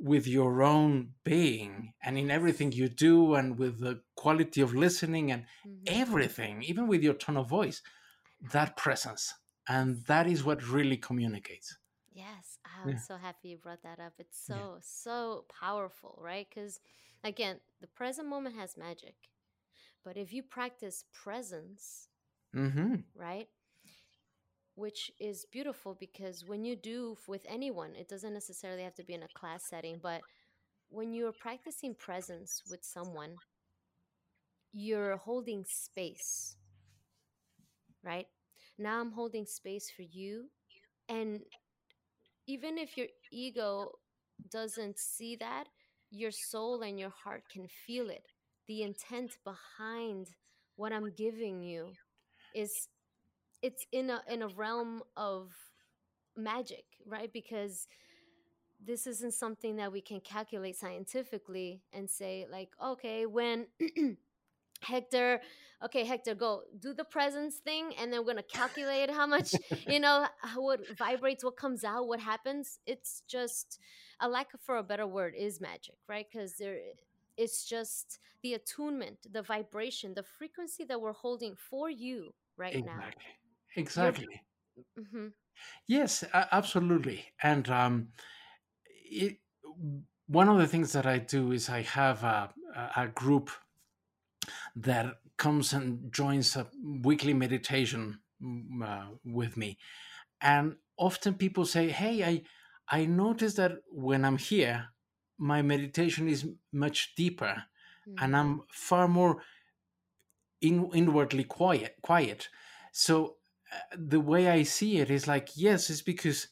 with your own being and in everything you do and with the quality of listening and Mm-hmm. everything even with your tone of voice that presence and that is what really communicates Yes, I'm yeah so happy you brought that up. It's yeah so, so powerful, right? Because again, the present moment has magic. But if you practice presence, mm-hmm. right, which is beautiful because when you do with anyone, it doesn't necessarily have to be in a class setting, but when you're practicing presence with someone, you're holding space, right? Now I'm holding space for you. And even if your ego doesn't see that, your soul and your heart can feel it. The intent behind what I'm giving you is it's in a in a realm of magic, right? Because this isn't something that we can calculate scientifically and say like, okay, when Hector, okay, Hector, go do the presence thing, and then we're gonna calculate how much, you know, how what vibrates, what comes out, what happens. It's just a lack of, for a better word, is magic, right? Because there, it's just the attunement, the vibration, the frequency that we're holding for you right now. exactly You're, exactly mm-hmm, yes absolutely and um it, one of the things that i do is i have a a group that comes and joins a weekly meditation mm, uh, with me. And often people say hey i i notice that when i'm here my meditation is much deeper and mm-hmm, i'm far more in, inwardly quiet quiet. So uh, the way i see it is like yes it's because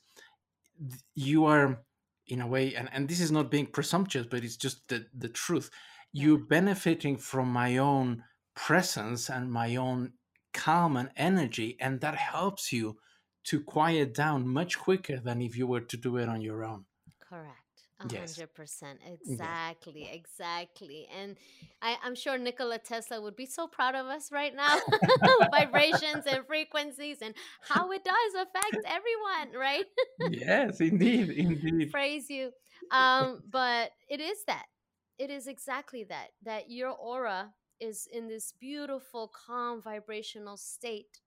th- you are in a way and, and this is not being presumptuous but it's just the, the truth yeah, you're benefiting from my own presence and my own calm and energy and that helps you to quiet down much quicker than if you were to do it on your own correct. A hundred percent. Yes. Exactly. Exactly. And I, I'm sure Nikola Tesla would be so proud of us right now. Vibrations and frequencies and how it does affect everyone, right? Yes, indeed, indeed. Praise you. Um, but it is that. It is exactly that. That your aura is in this beautiful, calm, vibrational state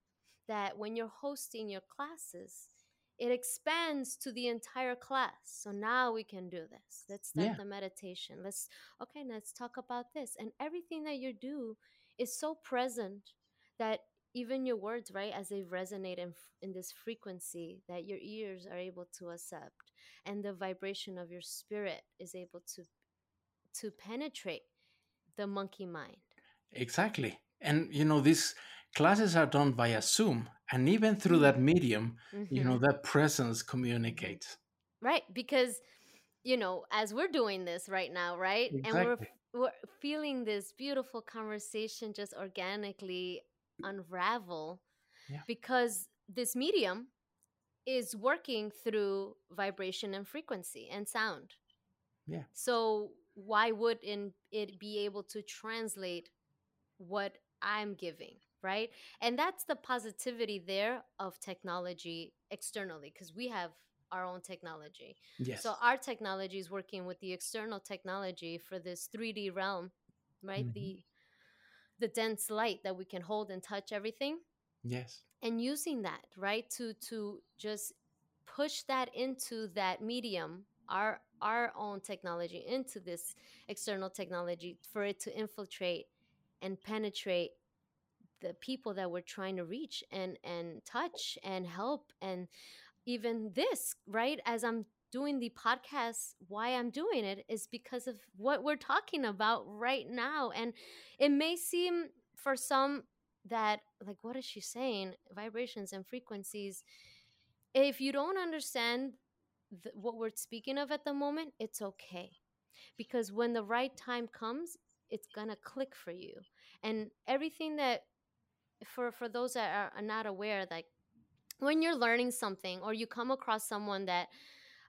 that when you're hosting your classes, it expands to the entire class. So now we can do this. Let's start Yeah, the meditation. Let's, okay, let's talk about this. And everything that you do is so present that even your words, right, as they resonate in, in this frequency that your ears are able to accept, and the vibration of your spirit is able to to penetrate the monkey mind. exactly. And you know, these classes are done via Zoom, and even through that medium, you know, Mm-hmm. that presence communicates. Right, because you know, as we're doing this right now, right, and we're we're feeling this beautiful conversation just organically unravel Yeah. because this medium is working through vibration and frequency and sound. Yeah. So why would in it be able to translate what I'm giving, right? And that's the positivity there of technology externally because we have our own technology. Yes. So our technology is working with the external technology for this 3D realm, right? Mhm. The the dense light that we can hold and touch everything Yes. and using that, right? To to just push that into that medium our our own technology into this external technology for it to infiltrate and penetrate the people that we're trying to reach and and touch and help and even this right? As i'm doing the podcast why i'm doing it is because of what we're talking about right now. And it may seem for some that like what is she saying? Vibrations and frequencies. If you don't understand th- what we're speaking of at the moment it's okay. Because when the right time comes it's gonna click for you. And everything that for for those that are, are not aware like when you're learning something or you come across someone that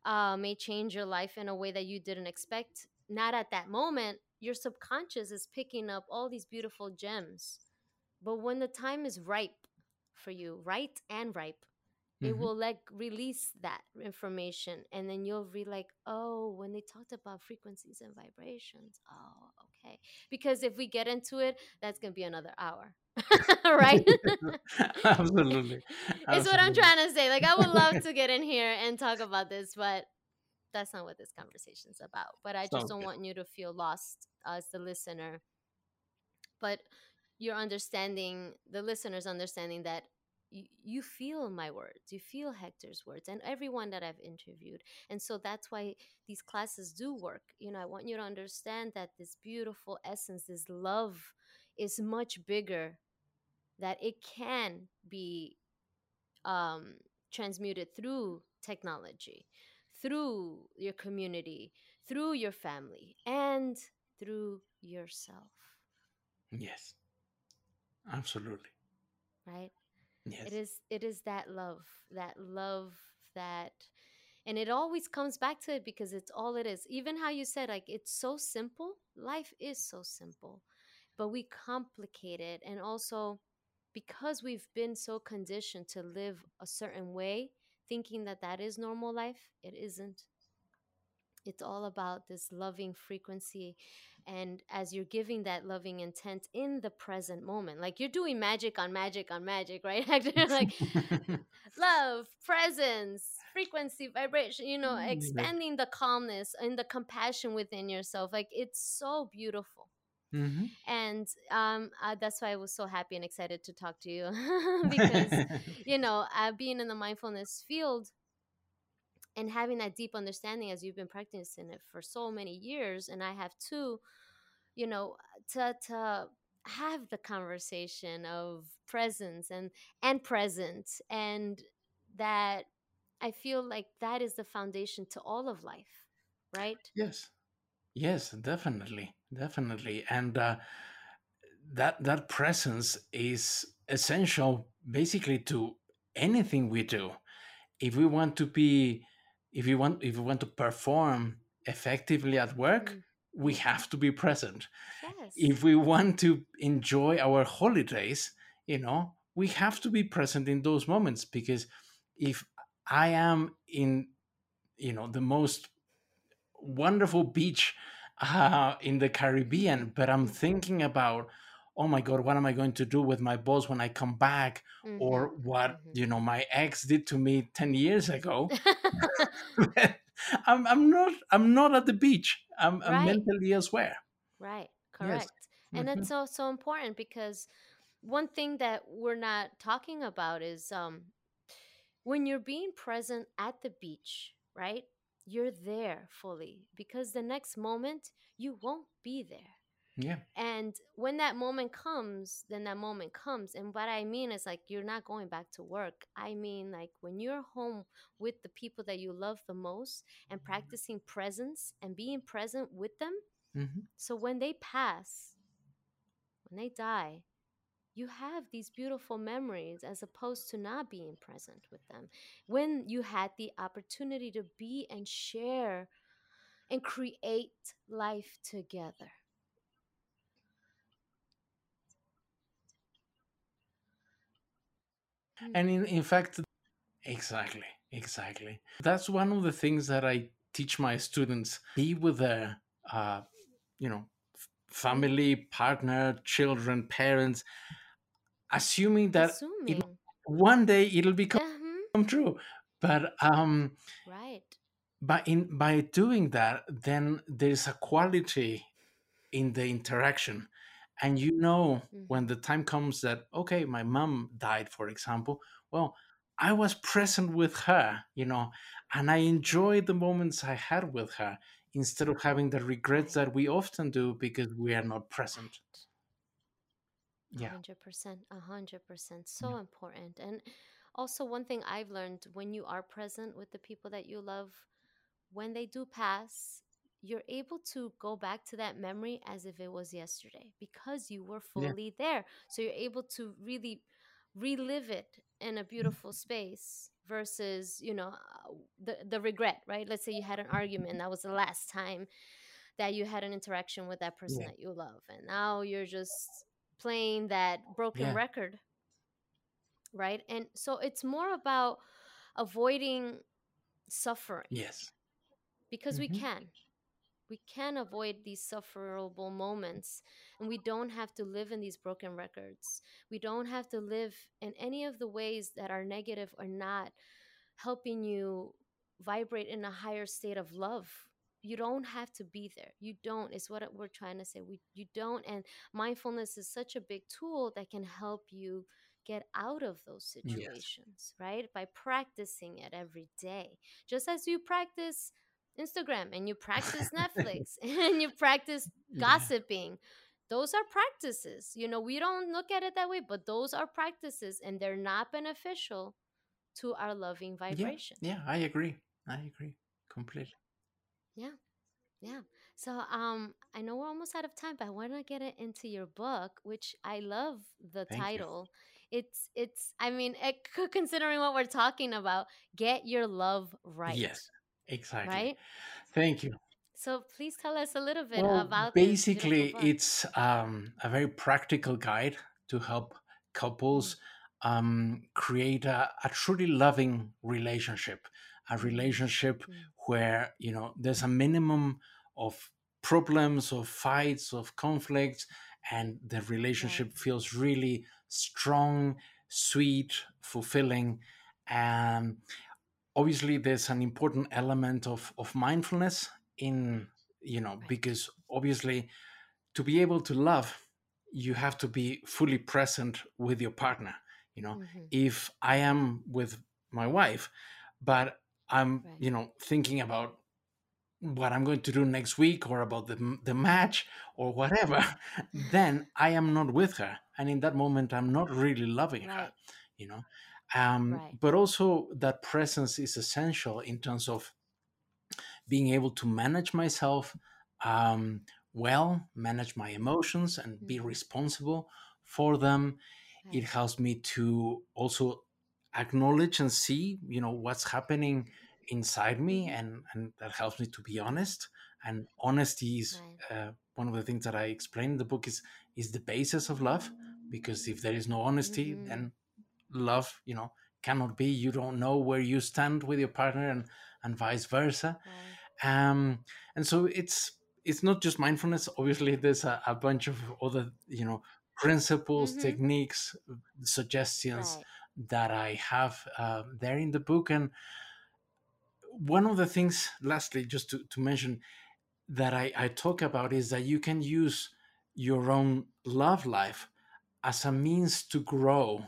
uh, may change your life in a way that you didn't expect not at that moment your subconscious is picking up all these beautiful gems. But when the time is ripe for you right and ripe it Mhm. will like release that information and then you'll be like oh when they talked about frequencies and vibrations oh okay because if we get into it that's gonna be another hour right Absolutely. it's what i'm trying to say like i would love to get in here and talk about this but that's not what this conversation's about but i just Sounds don't good. want you to feel lost as the listener but you're understanding the listeners understanding that you, you feel my words you feel hector's words and everyone that i've interviewed and so that's why these classes do work you know i want you to understand that this beautiful essence this love is much bigger that it can be um, transmuted through technology through your community through your family and through yourself Yes. Absolutely. right Yes. it is it is that love that love that and it always comes back to it because it's all it is even how you said like it's so simple life is so simple but we complicate it and also because we've been so conditioned to live a certain way thinking that that is normal life it isn't it's all about this loving frequency and as you're giving that loving intent in the present moment like you're doing magic on magic on magic right? Like love presence frequency vibration you know expanding the calmness and the compassion within yourself like it's so beautiful. Mhm. and um, uh, that's why i was so happy and excited to talk to you because you know uh, being in the mindfulness field and having that deep understanding as you've been practicing it for so many years and i have too you know to to have the conversation of presence and and present and that i feel like that is the foundation to all of life right yes. Yes, definitely. Definitely. And uh, that that presence is essential basically to anything we do. If we want to be if we want if we want to perform effectively at work Mm. we have to be present Yes. if we want to enjoy our holidays you know we have to be present in those moments because if i am in you know the most wonderful beach uh, in the caribbean but i'm thinking about oh my god what am i going to do with my boss when i come back or Mhm. what Mhm. you know my ex did to me 10 years ago I'm, I'm not i'm not at the beach i'm, I'm right. mentally elsewhere Right. yes Correct. And hmm it's so so important because one thing that we're not talking about is um when you're being present at the beach, right? You're there fully because the next moment you won't be there. Yeah And when that moment comes, then that moment comes. And what I mean is like you're not going back to work. I mean like when you're home with the people that you love the most and practicing presence and being present with them. hmm So when they pass, when they die, you have these beautiful memories as opposed to not being present with them. When you had the opportunity to be and share and create life together. And in, in fact exactly exactly. That's one of the things that i teach my students. Be with their uh, you know family partner children parents assuming that it one day it'll become Uh-huh. true. But um Right. by in by doing that then there's a quality in the interaction and you know when Mm-hmm. the time comes that okay my mom died for example well i was present with her you know and i enjoyed the moments i had with her instead of having the regrets that we often do because we are not present yeah hundred percent. A hundred percent. yeah So important. And also one thing I've learned when you are present with the people that you love, when they do pass, you're able to go back to that memory as if it was yesterday because you were yeah fully there. So you're able to really relive it in a beautiful space versus, you know, uh, the the regret, right? Let's say you had an argument, that was the last time that you had an interaction with that person yeah that you love and now you're just playing that broken yeah record, right? And so it's more about avoiding suffering yes because we hmm can we can avoid these sufferable moments and we don't have to live in these broken records. We don't have to live in any of the ways that are negative or not helping you vibrate in a higher state of love. You don't have to be there. You don't is what we're trying to say. We you don't and mindfulness is such a big tool that can help you get out of those yes. situations right? By practicing it every day. Just as you practice Instagram and you practice Netflix and you practice gossiping those are practices you know we don't look at it that way but those are practices and they're not beneficial to our loving vibration. yeah yeah i agree i agree completely Yeah, yeah. So um I know we're almost out of time, but I want to get it into your book, which I love the thank you title. It's it's I mean, it, considering what we're talking about, get your love right, yes exactly right? thank you So please tell us a little bit Well, about basically, it's um, a very practical guide to help couples um, create a, a truly loving relationship, a relationship mm. where you know there's a minimum of problems, of fights, of conflicts, and the Right, relationship feels really strong, sweet, fulfilling, and obviously there's an important element of of mindfulness in you know because obviously to be able to love you have to be fully present with your partner you know? Mm-hmm. if i am with my wife but i'm Right, you know thinking about what i'm going to do next week or about the, the match or whatever then i am not with her. And in that moment i'm not really loving her you know um, right. but also that presence is essential in terms of being able to manage myself um, well, manage my emotions, and be Mm-hmm. responsible for them. It helps me to also acknowledge and see, you know, what's happening inside me, Mm-hmm. and and that helps me to be honest. and honesty is right uh, one of the things that i explain in the book is is the basis of love because if there is no honesty mm-hmm. then love you know cannot be. You don't know where you stand with your partner and and vice versa. Right. Um and so it's it's not just mindfulness. Obviously there's a, a bunch of other you know principles mm-hmm. techniques suggestions right. that i have uh, there in the book. And one of the things lastly just to, to mention that I, I talk about is that you can use your own love life as a means to grow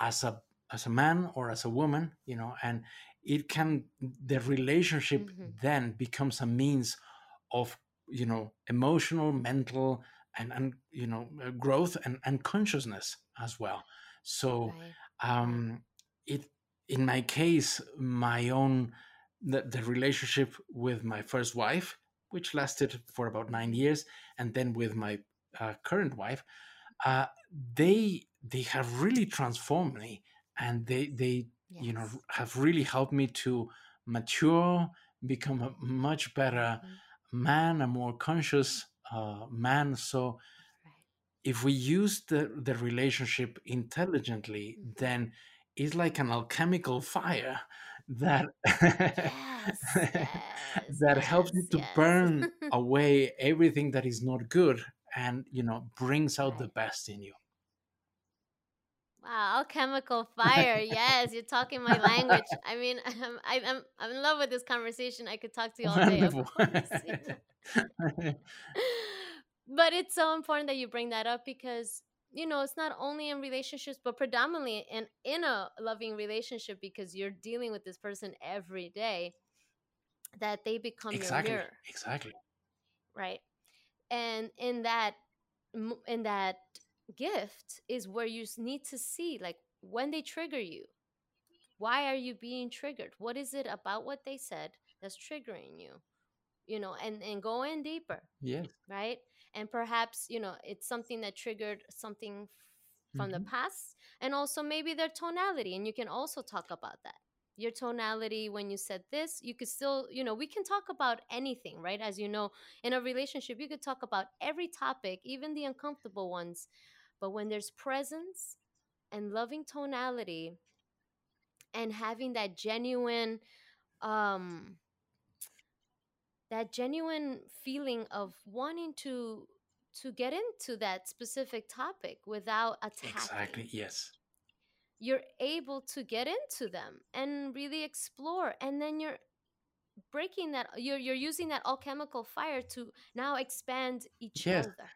as a as a man or as a woman you know and it can the relationship mm-hmm. then becomes a means of you know emotional mental and and you know uh, growth and and consciousness as well so right um it in my case my own the, the relationship with my first wife which lasted for about nine years and then with my uh, current wife uh, they they have really transformed me and they they you know have really helped me to mature become a much better mm-hmm. man a more conscious uh, man. So right. if we use the, the relationship intelligently mm-hmm. then it's like an alchemical fire that yes yes that helps you yes to burn away everything that is not good and you know brings out the best in you Ah, wow, alchemical fire. Yes, you're talking my language. I mean, I'm, I- I'm, I'm in love with this conversation. I could talk to you all day, of wonderful course. you know. but it's so important that you bring that up because, you know, it's not only in relationships, but predominantly in, in a loving relationship because you're dealing with this person every day that they become your exactly mirror, exactly right? And in that, in that gift is where you need to see like when they trigger you. Why are you being triggered? What is it about what they said that's triggering you? You know and and go in deeper yes right? And perhaps you know it's something that triggered something from the hmm past and also maybe their tonality and you can also talk about that. Your tonality when you said this you could still you know we can talk about anything right? As you know in a relationship you could talk about every topic even the uncomfortable ones but when there's presence and loving tonality and having that genuine um that genuine feeling of wanting to to get into that specific topic without attacking exactly yes. you're able to get into them and really explore and then you're breaking that you're you're using that alchemical fire to now expand each yes. other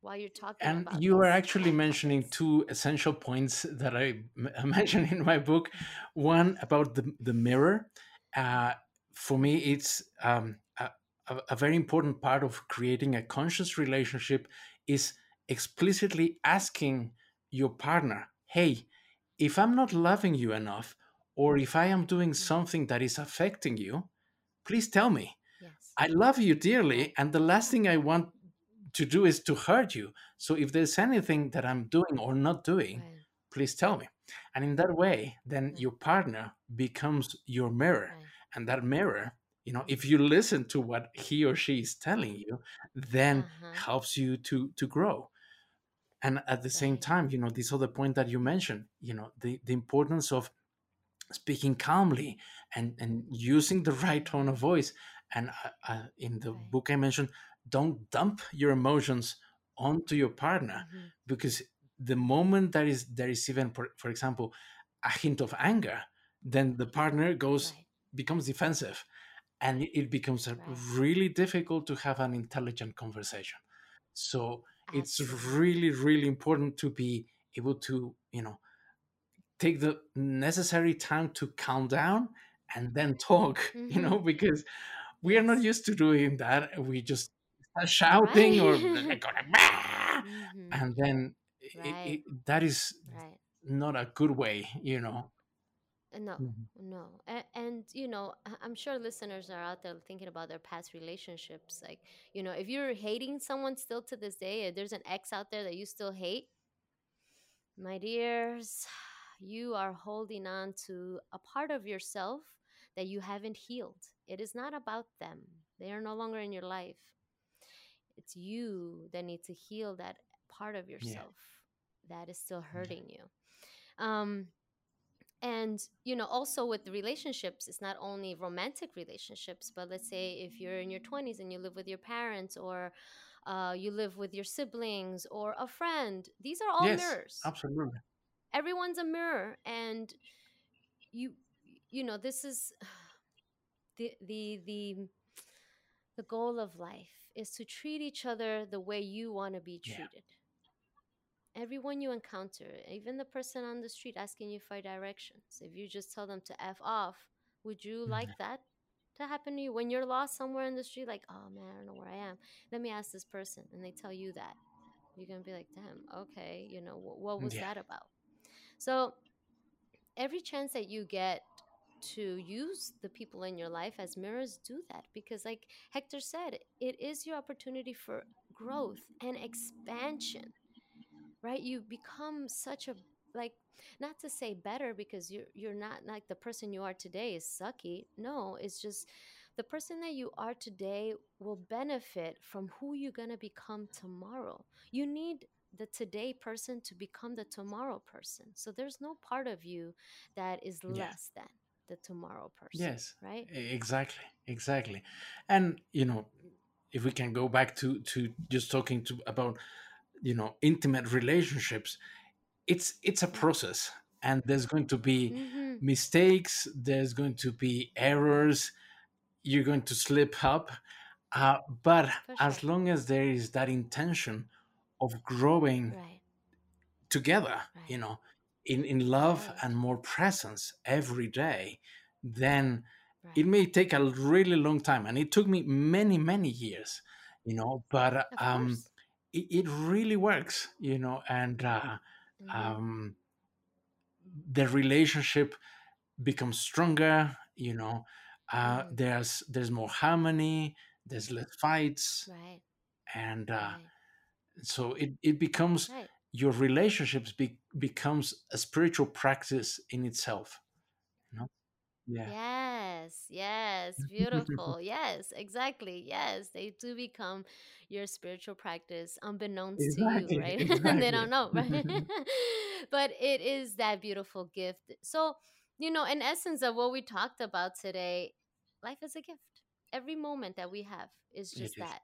while you're talking and you are actually mentioning two essential points that i m- mentioned in my book. One about the, the mirror. Uh, for me it's um, a, a very important part of creating a conscious relationship is explicitly asking your partner hey if i'm not loving you enough or if i am doing something that is affecting you please tell me. Yes. I love you dearly, and the last thing I want to do is to hurt you. So if there's anything that I'm doing or not doing, right please tell me. And in that way, then right your partner becomes your mirror. right And that mirror, you know, if you listen to what he or she is telling you, then uh-huh helps you to to grow. And at the same time, you know, this other point that you mentioned, you know, the, the importance of speaking calmly and and using the right tone of voice and uh, uh, in the right book i mentioned don't dump your emotions onto your partner mm-hmm. because the moment that is there is even for, for example a hint of anger then the partner goes right. becomes defensive and it becomes right. really difficult to have an intelligent conversation. So it's really really important to be able to you know take the necessary time to calm down and then talk you mm-hmm. know because we are not used to doing that. We just shouting or like, mm-hmm. and then right. it, that is right. not a good way you know? Uh, no Mhm. no. And, and you know i'm sure listeners are out there thinking about their past relationships like you know if you're hating someone still to this day there's an ex out there that you still hate my dears you are holding on to a part of yourself that you haven't healed. It is not about them. They are no longer in your life. It's you that need to heal that part of yeah. yourself that is still yeah. hurting you. Um, and you know also with relationships it's not only romantic relationships but let's say if you're in your 20s and you live with your parents or uh, you live with your siblings or a friend these are all yes mirrors. absolutely. Everyone's a mirror and you you know this is the the the the goal of life is to treat each other the way you want to be yeah treated everyone you encounter, even the person on the street asking you for directions, if you just tell them to F off, would you like Mhm. that to happen to you when you're lost somewhere in the street? Like, oh man, I don't know where I am. Let me ask this person. And they tell you that. You're going to be like, damn, okay, you know, wh- what was yeah that about? So every chance that you get to use the people in your life as mirrors, do that. Because, like Hector said, it is your opportunity for growth and expansion right? You become such a like not to say better because you're you're not like the person you are today is sucky. No it's just the person that you are today will benefit from who you're going to become tomorrow. You need the today person to become the tomorrow person. So there's no part of you that is yeah. less than the tomorrow person yes right? exactly exactly. And you know if we can go back to to just talking to about you know intimate relationships it's it's a process and there's going to be mm-hmm. mistakes there's going to be errors you're going to slip up uh, but for as long as there is that intention of growing right. together you know in in love right and more presence every day then it may take a really long time and it took me many many years you know but um it, it really works you know and uh, mm-hmm. um the relationship becomes stronger you know uh, mm-hmm. there's there's more harmony there's less fights right. and uh, right. so it, it becomes right your relationships be, becomes a spiritual practice in itself you know yeah Yes, yes, beautiful. Yes, exactly. Yes, they do become your spiritual practice unbeknownst to you, right? And they don't know, right? But it is that beautiful gift. So, you know, in essence of what we talked about today, life is a gift. Every moment that we have is just that.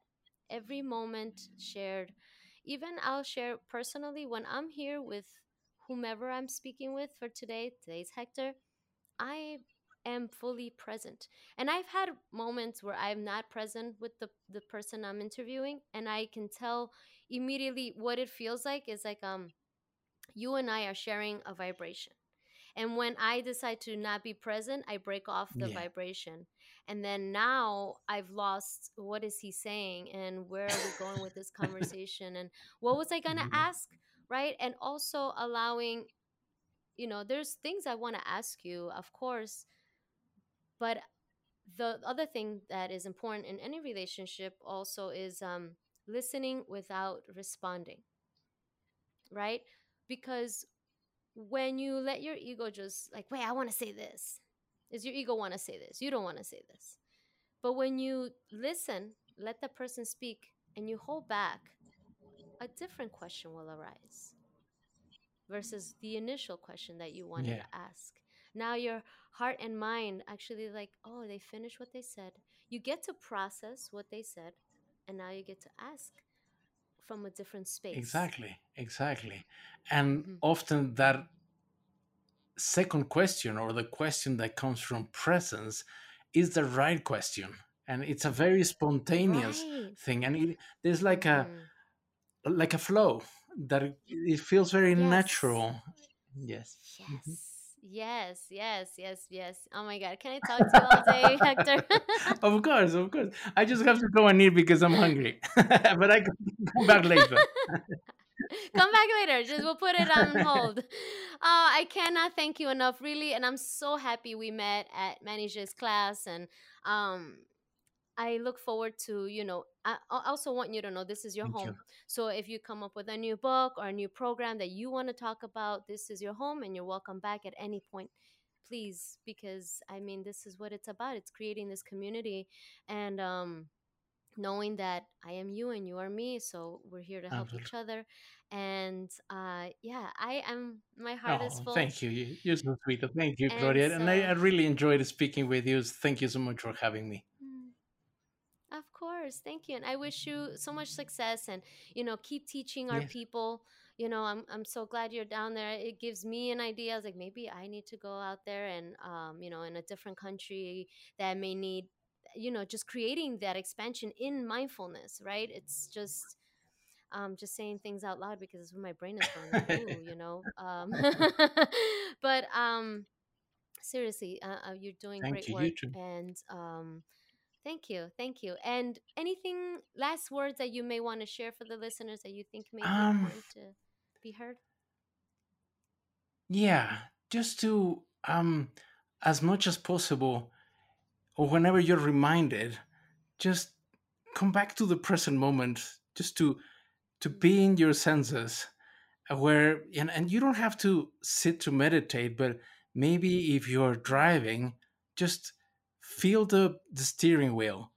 Every moment shared. Even I'll share personally when I'm here with whomever I'm speaking with for today, today's Hector. I am fully present. And I've had moments where I'm not present with the, the person I'm interviewing and I can tell immediately what it feels like is like um you and I are sharing a vibration. And when I decide to not be present, I break off the yeah vibration. And then now I've lost what is he saying and where are we going with this conversation and what was I going to yeah ask, right? And also allowing, you know, there's things I want to ask you, of course, but the other thing that is important in any relationship also is um, listening without responding right? Because when you let your ego just like wait i want to say this is your ego want to say this you don't want to say this but when you listen let the person speak and you hold back a different question will arise versus the initial question that you wanted yeah to ask. Now your heart and mind actually like, oh, they finished what they said. You get to process what they said, and now you get to ask from a different space. exactly exactly and hmm often that second question or the question that comes from presence is the right question and it's a very spontaneous Right. thing and it, there's like a hmm like a flow that it, feels very Yes. natural yes Mhm. Yes. Yes. Yes. Yes. Yes. Oh my God. Can I talk to you all day, Hector? of course of course i just have to go and eat because i'm hungry but i can come back later Come back later. Just we'll put it on hold. Uh, I cannot thank you enough, really, and I'm so happy we met at Manije's class, and um, I look forward to you know. I I also want you to know this is your thank you home. So if you come up with a new book or a new program that you want to talk about, this is your home, and you're welcome back at any point. please because i mean this is what it's about it's creating this community and um knowing that I am you and you are me, so we're here to help each other. And uh, yeah, I am. My heart is Oh, full, thank you. You- You're so sweet. Thank you, and Claudia. And I, I really enjoyed speaking with you. Thank you so much for having me. mm, of course, thank you, and I wish you so much success, and you know, keep teaching our Yes. people. You know, I'm I'm so glad you're down there. It gives me an idea. I was like, maybe I need to go out there and um, you know, in a different country that may need you know just creating that expansion in mindfulness right? It's just um, just saying things out loud because it's where my brain is going like ooh you know um, but um, seriously uh, uh, you're doing thank great you. work You and um, thank you thank you. And anything last words that you may want to share for the listeners that you think may be Um, important to be heard? Yeah, just to um, as much as possible, or whenever you're reminded, just come back to the present moment. Just to to be in your senses, uh, where and, and you don't have to sit to meditate, but maybe if you're driving, just feel the the steering wheel,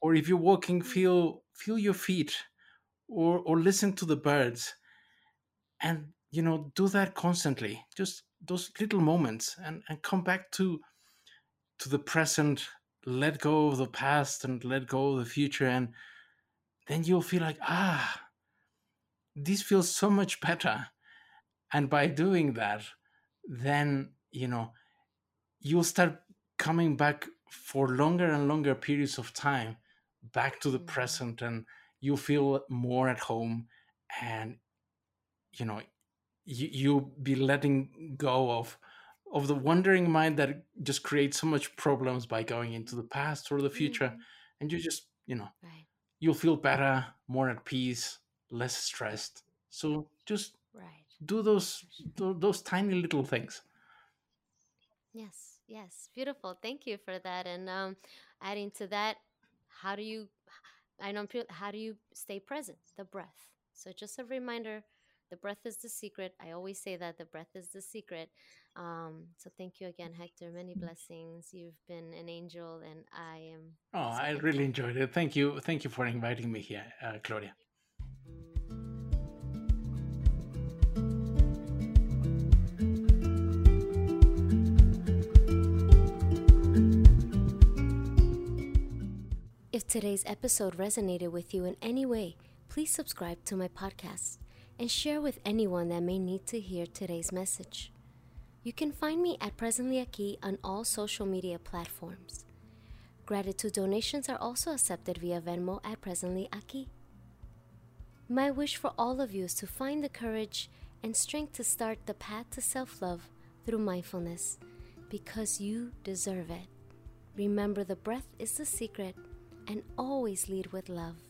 or if you're walking, feel feel your feet, or or listen to the birds and you know do that constantly just those little moments and and come back to to the present let go of the past and let go of the future and then you'll feel like ah this feels so much better. And by doing that then you know you'll start coming back for longer and longer periods of time back to the mhm, present and you feel more at home and you know you you be letting go of of the wandering mind that just creates so much problems by going into the past or the future mhm. and you just you know right you'll feel better more at peace less stressed so just right do those tho- those tiny little things Yes, yes, beautiful. Thank you for that. And um, adding to that, how do you? I know. How do you stay present? The breath. So just a reminder, the breath is the secret. I always say that the breath is the secret. Um, so thank you again, Hector. Many blessings. You've been an angel, and I am oh i really enjoyed it thank you thank you for inviting me here uh, claudia If today's episode resonated with you in any way, please subscribe to my podcast and share with anyone that may need to hear today's message. You can find me at Presently Aki on all social media platforms. Gratitude donations are also accepted via Venmo at Presently Aki. My wish for all of you is to find the courage and strength to start the path to self love through mindfulness because you deserve it. Remember, the breath is the secret and always lead with love.